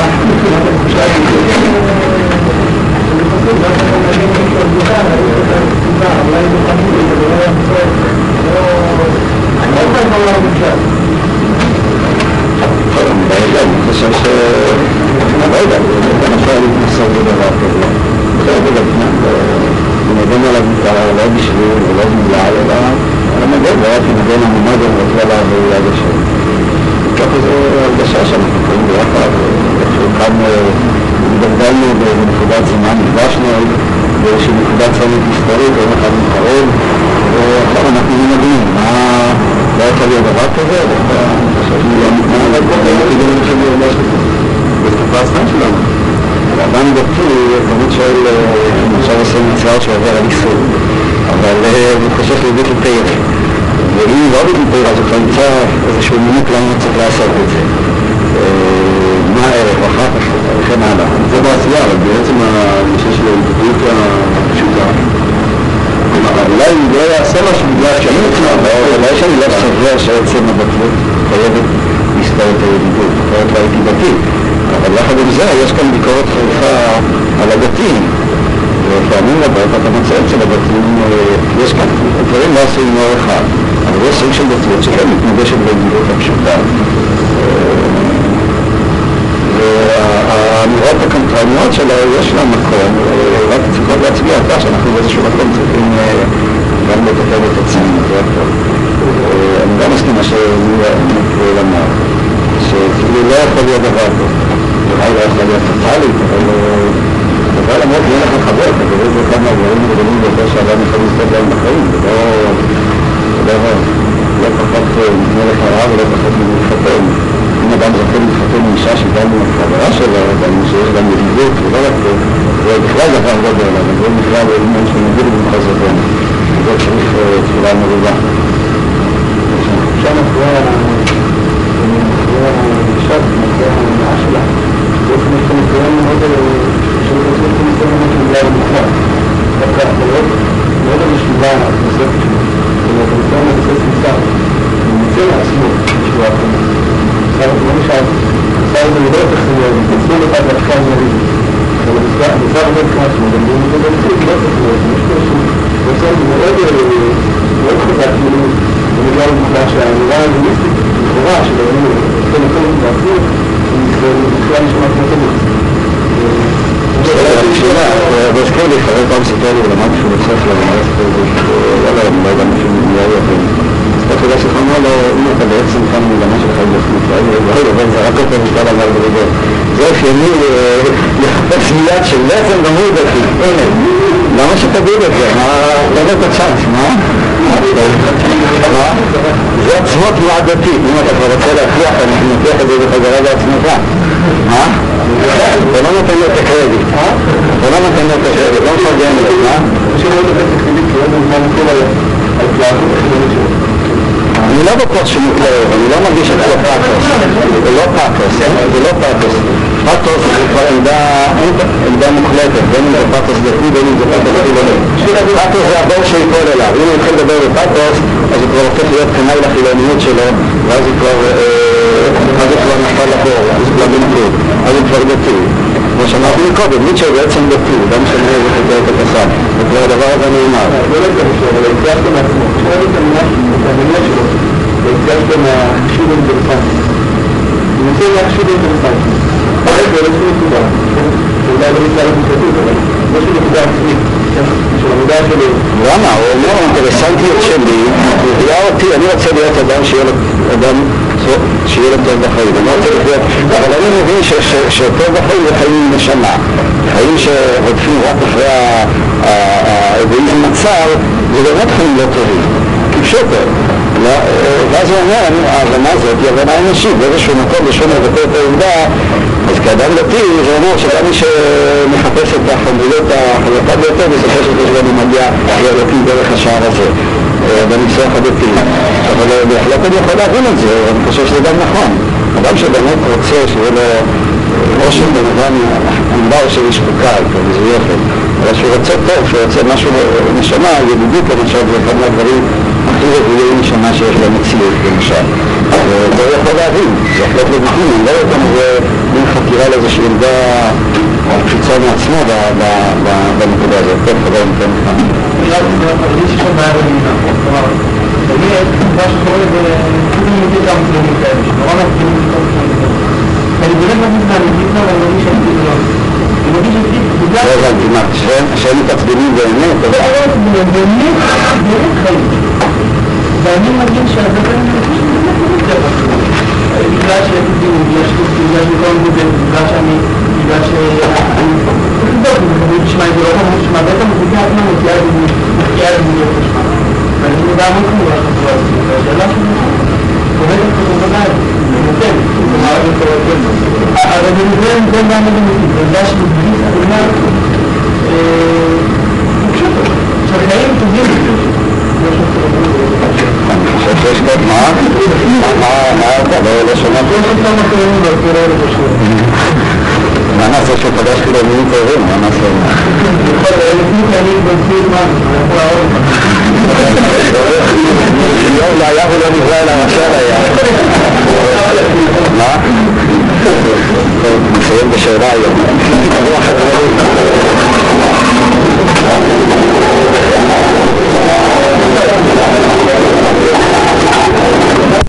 S1: אני חושב ש... אני לא יודע, אני יכול להתנסות בדבר כזה. בסדר, אני מגן על הגיטרה לא בשביל ולא בגלל, אלא על המגן, לא רק מגן הממד ורוצה לעבור ליד השם. ככה זו הרגשה שאנחנו קוראים ביחד, איכשהו כאן התגלגלנו בנקודת זמן, נפגשנו באיזושהי נקודת צומת היסטורית, יום אחד הזמן שלנו. אדם דתי תמיד שואל, עכשיו עושה מצוות שעובר על איסור, אבל הוא חושב לבית לתאר. ואם לא בית לתאר, אז הוא כבר נמצא איזשהו נימוק למה הוא צריך לעשות את זה. מה הערך, אחר כך, וכן הלאה.
S2: זה בעשייה, אבל בעצם הנושא של ההתבטאות הפשוטה.
S1: אולי הוא לא יעשה משהו בגלל שאני אצלם, אולי שאני לא סובר שעצם הבטלות חייבת להסתרת הידידות, אחרת לא הייתי דתי. אבל יחד עם זה יש כאן ביקורת חריפה על הדתיים. ופעמים רבות אתה מוצא אצל הדתיים, יש כאן דברים לא עשויים מאור אחד, אבל יש סוג של דתיות שכן מתנגשת בידידות הפשוטה. והאמירות הקנטרניות שלו יש לה מקום, רק צריכות להצביע על כך שאנחנו באיזשהו מקום צריכים גם לטפל את עצמנו, זה הכל. אני גם מסכים מה שנקרא אמר, שכאילו לא יכול להיות דבר כזה. אולי לא יכול להיות טוטאלית, אבל דבר למרות שאין לך חבר, אתה קורא לזה כמה דברים גדולים ביותר שאדם יכול לזכות בהם בחיים, זה לא לא פחות נדמה לך רע ולא פחות מלהתחתן. אם אדם זוכה להתחתן עם אישה שגם עם החברה שלו, גם שיש גם ידידות, ולא רק זה, זה בכלל דבר גדול, אבל זה בכלל עניין שנגיד במחוזותינו. זה צריך תפילה מרובה.
S2: שם אחרי האישה, אחרי ההנאה שלה, באופן יש לנו ניסיון מאוד, הניסיון מאוד של בגלל המוחלט. דווקא מאוד, מאוד המשליבה הנוספת שלו. זאת הניסיון לבסס מוסר. הוא מוצא לעצמו שהוא האחר. עכשיו, לא נשאר, עשה את זה לא איך התנצלו לך דווקא מריב. אבל המוסר עובד גם אם זה במציאות, לא צריך להיות, יש פה איזשהו רצון מאוד מאוד חזק, כאילו, בגלל העובדה שהאמירה האנליסטית, לכאורה, של היו עושה מקום בעצמו, זה בכלל נשמע כמו תמוך.
S1: והזכיר לי, חבר פעם סיפר לי, ולמדתי שהוא בית ספר, וואלה, אני לא יודע משהו מי היה, אז אתה יודע שחמור לו, אם אתה בעצם כאן מגמה שלך היא בחוץ, אבל זרק אותו משקל עבר בריבו. זה אופייני לחפש מיד של בעצם גם הוא דתי, הנה, למה שתגיד את זה? מה, תן את הצ'אנס, מה? זה עצמו תנועה דתית, אם אתה כבר רוצה להכריח, אני מוכיח את זה בחזרה לעצמך. מה? אתה לא נותן לו את הקרדיט, אתה לא נותן לו את הקרדיט, לא מפרגן לו, מה? אני לא בטוח שהוא מתלהב, אני לא מרגיש את זה פאטוס, זה לא פאטוס, זה לא פאטוס. פאטוס זה כבר עמדה מוחלטת, בין אם זה פאטוס דתי, בין אם זה פאטוס חילוני. פאטוס זה הבור שיפול אליו, אם הוא התחיל לדבר בפאטוס, אז הוא כבר הופך להיות קנאי לחילוניות שלו, ואז הוא כבר נפל לבור, אז הוא כבר בניגוד, אז הוא כבר דתי. כמו שאמרתי מקודם, ניטשה בעצם דתי, לא משנה איזה חוקר את הפסק, וכבר הדבר הזה נאמר.
S2: לא לא הצלחת מעצמו. שואל את המניעה שלו, והצלחת מהחישוב האינטרסנטי. הוא מנסה להחישוב האינטרסנטי. הרי זה איזושהי נקודה, שאולי לא נקרא לזה כתוב, אבל איזושהי נקודה עצמית.
S1: למה? הוא אומר, האינטרסנטיות שלי מביאה אותי, אני רוצה להיות אדם שיהיה לו טוב בחיים, אני רוצה לחיות, אבל אני מבין שטוב בחיים זה חיים נשמה, חיים שרודפים רק אחרי האגואיזם הצר, זה באמת חיים לא טובים, כפשוטו. ואז הוא אומר, ההבנה הזאת היא הבנה אנושית, באיזשהו מקום בשביל לבטא את העובדה, אז כאדם דתי זה אומר שגם מי שמחפש את החמודות החזקה ביותר, בסופו של דבר הוא מגיע לאלוקים דרך השער הזה, בניסוח הדתי. אבל בהחלט אני יכול להבין את זה, אני חושב שזה גם נכון. אדם שבאמת רוצה שיהיה לו או של בן אדם ענבר של איש חוקה, מזויפת, אבל שהוא רוצה טוב, שהוא רוצה משהו נשמה, ידידות למשל, זה אחד מהדברים הכי רבויי נשמה שיש במציאות, למשל. וזה יכול להבין, זה בהחלט לגיטימי, אני לא יודע אם זה מין חקירה לאיזושהי עמדה קפיצה מעצמו בנקודה הזאת. טוב, חבר.
S2: אני בעיה במדינה. כלומר, באמת, מה שקורה זה, אני מכיר כמה צדדים כאלה, שנורא באמת שלו, ואני מרגיש שאני כאילו לא. אני מרגיש שאני בגלל...
S1: לא הבנתי, מה, שהם מתעצבנים באמת?
S2: לא באמת, באמת חיים. ואני מרגיש שהרבה פעמים אני חושב שזה באמת טבע. בגלל שיש לי דיון, בגלל שיש לי בגלל שאני כל הזמן בודק, בגלל שאני... בגלל ש... אני צריך לבדוק, אני חושב לשמוע את זה, לא חושב לשמוע, בעצם המוזיקה עצמה מוציאה את זה מוציאה את זה מתוך לשמה. ואני מודע המון
S1: שיש בו, מה? מה אתה? לא שמעתי. מה נעשה שפגשתי בימים טובים? מה נעשה?
S2: יום לא היה ולא נברא אלא רשע היה. מה? נסיים בשאלה היום.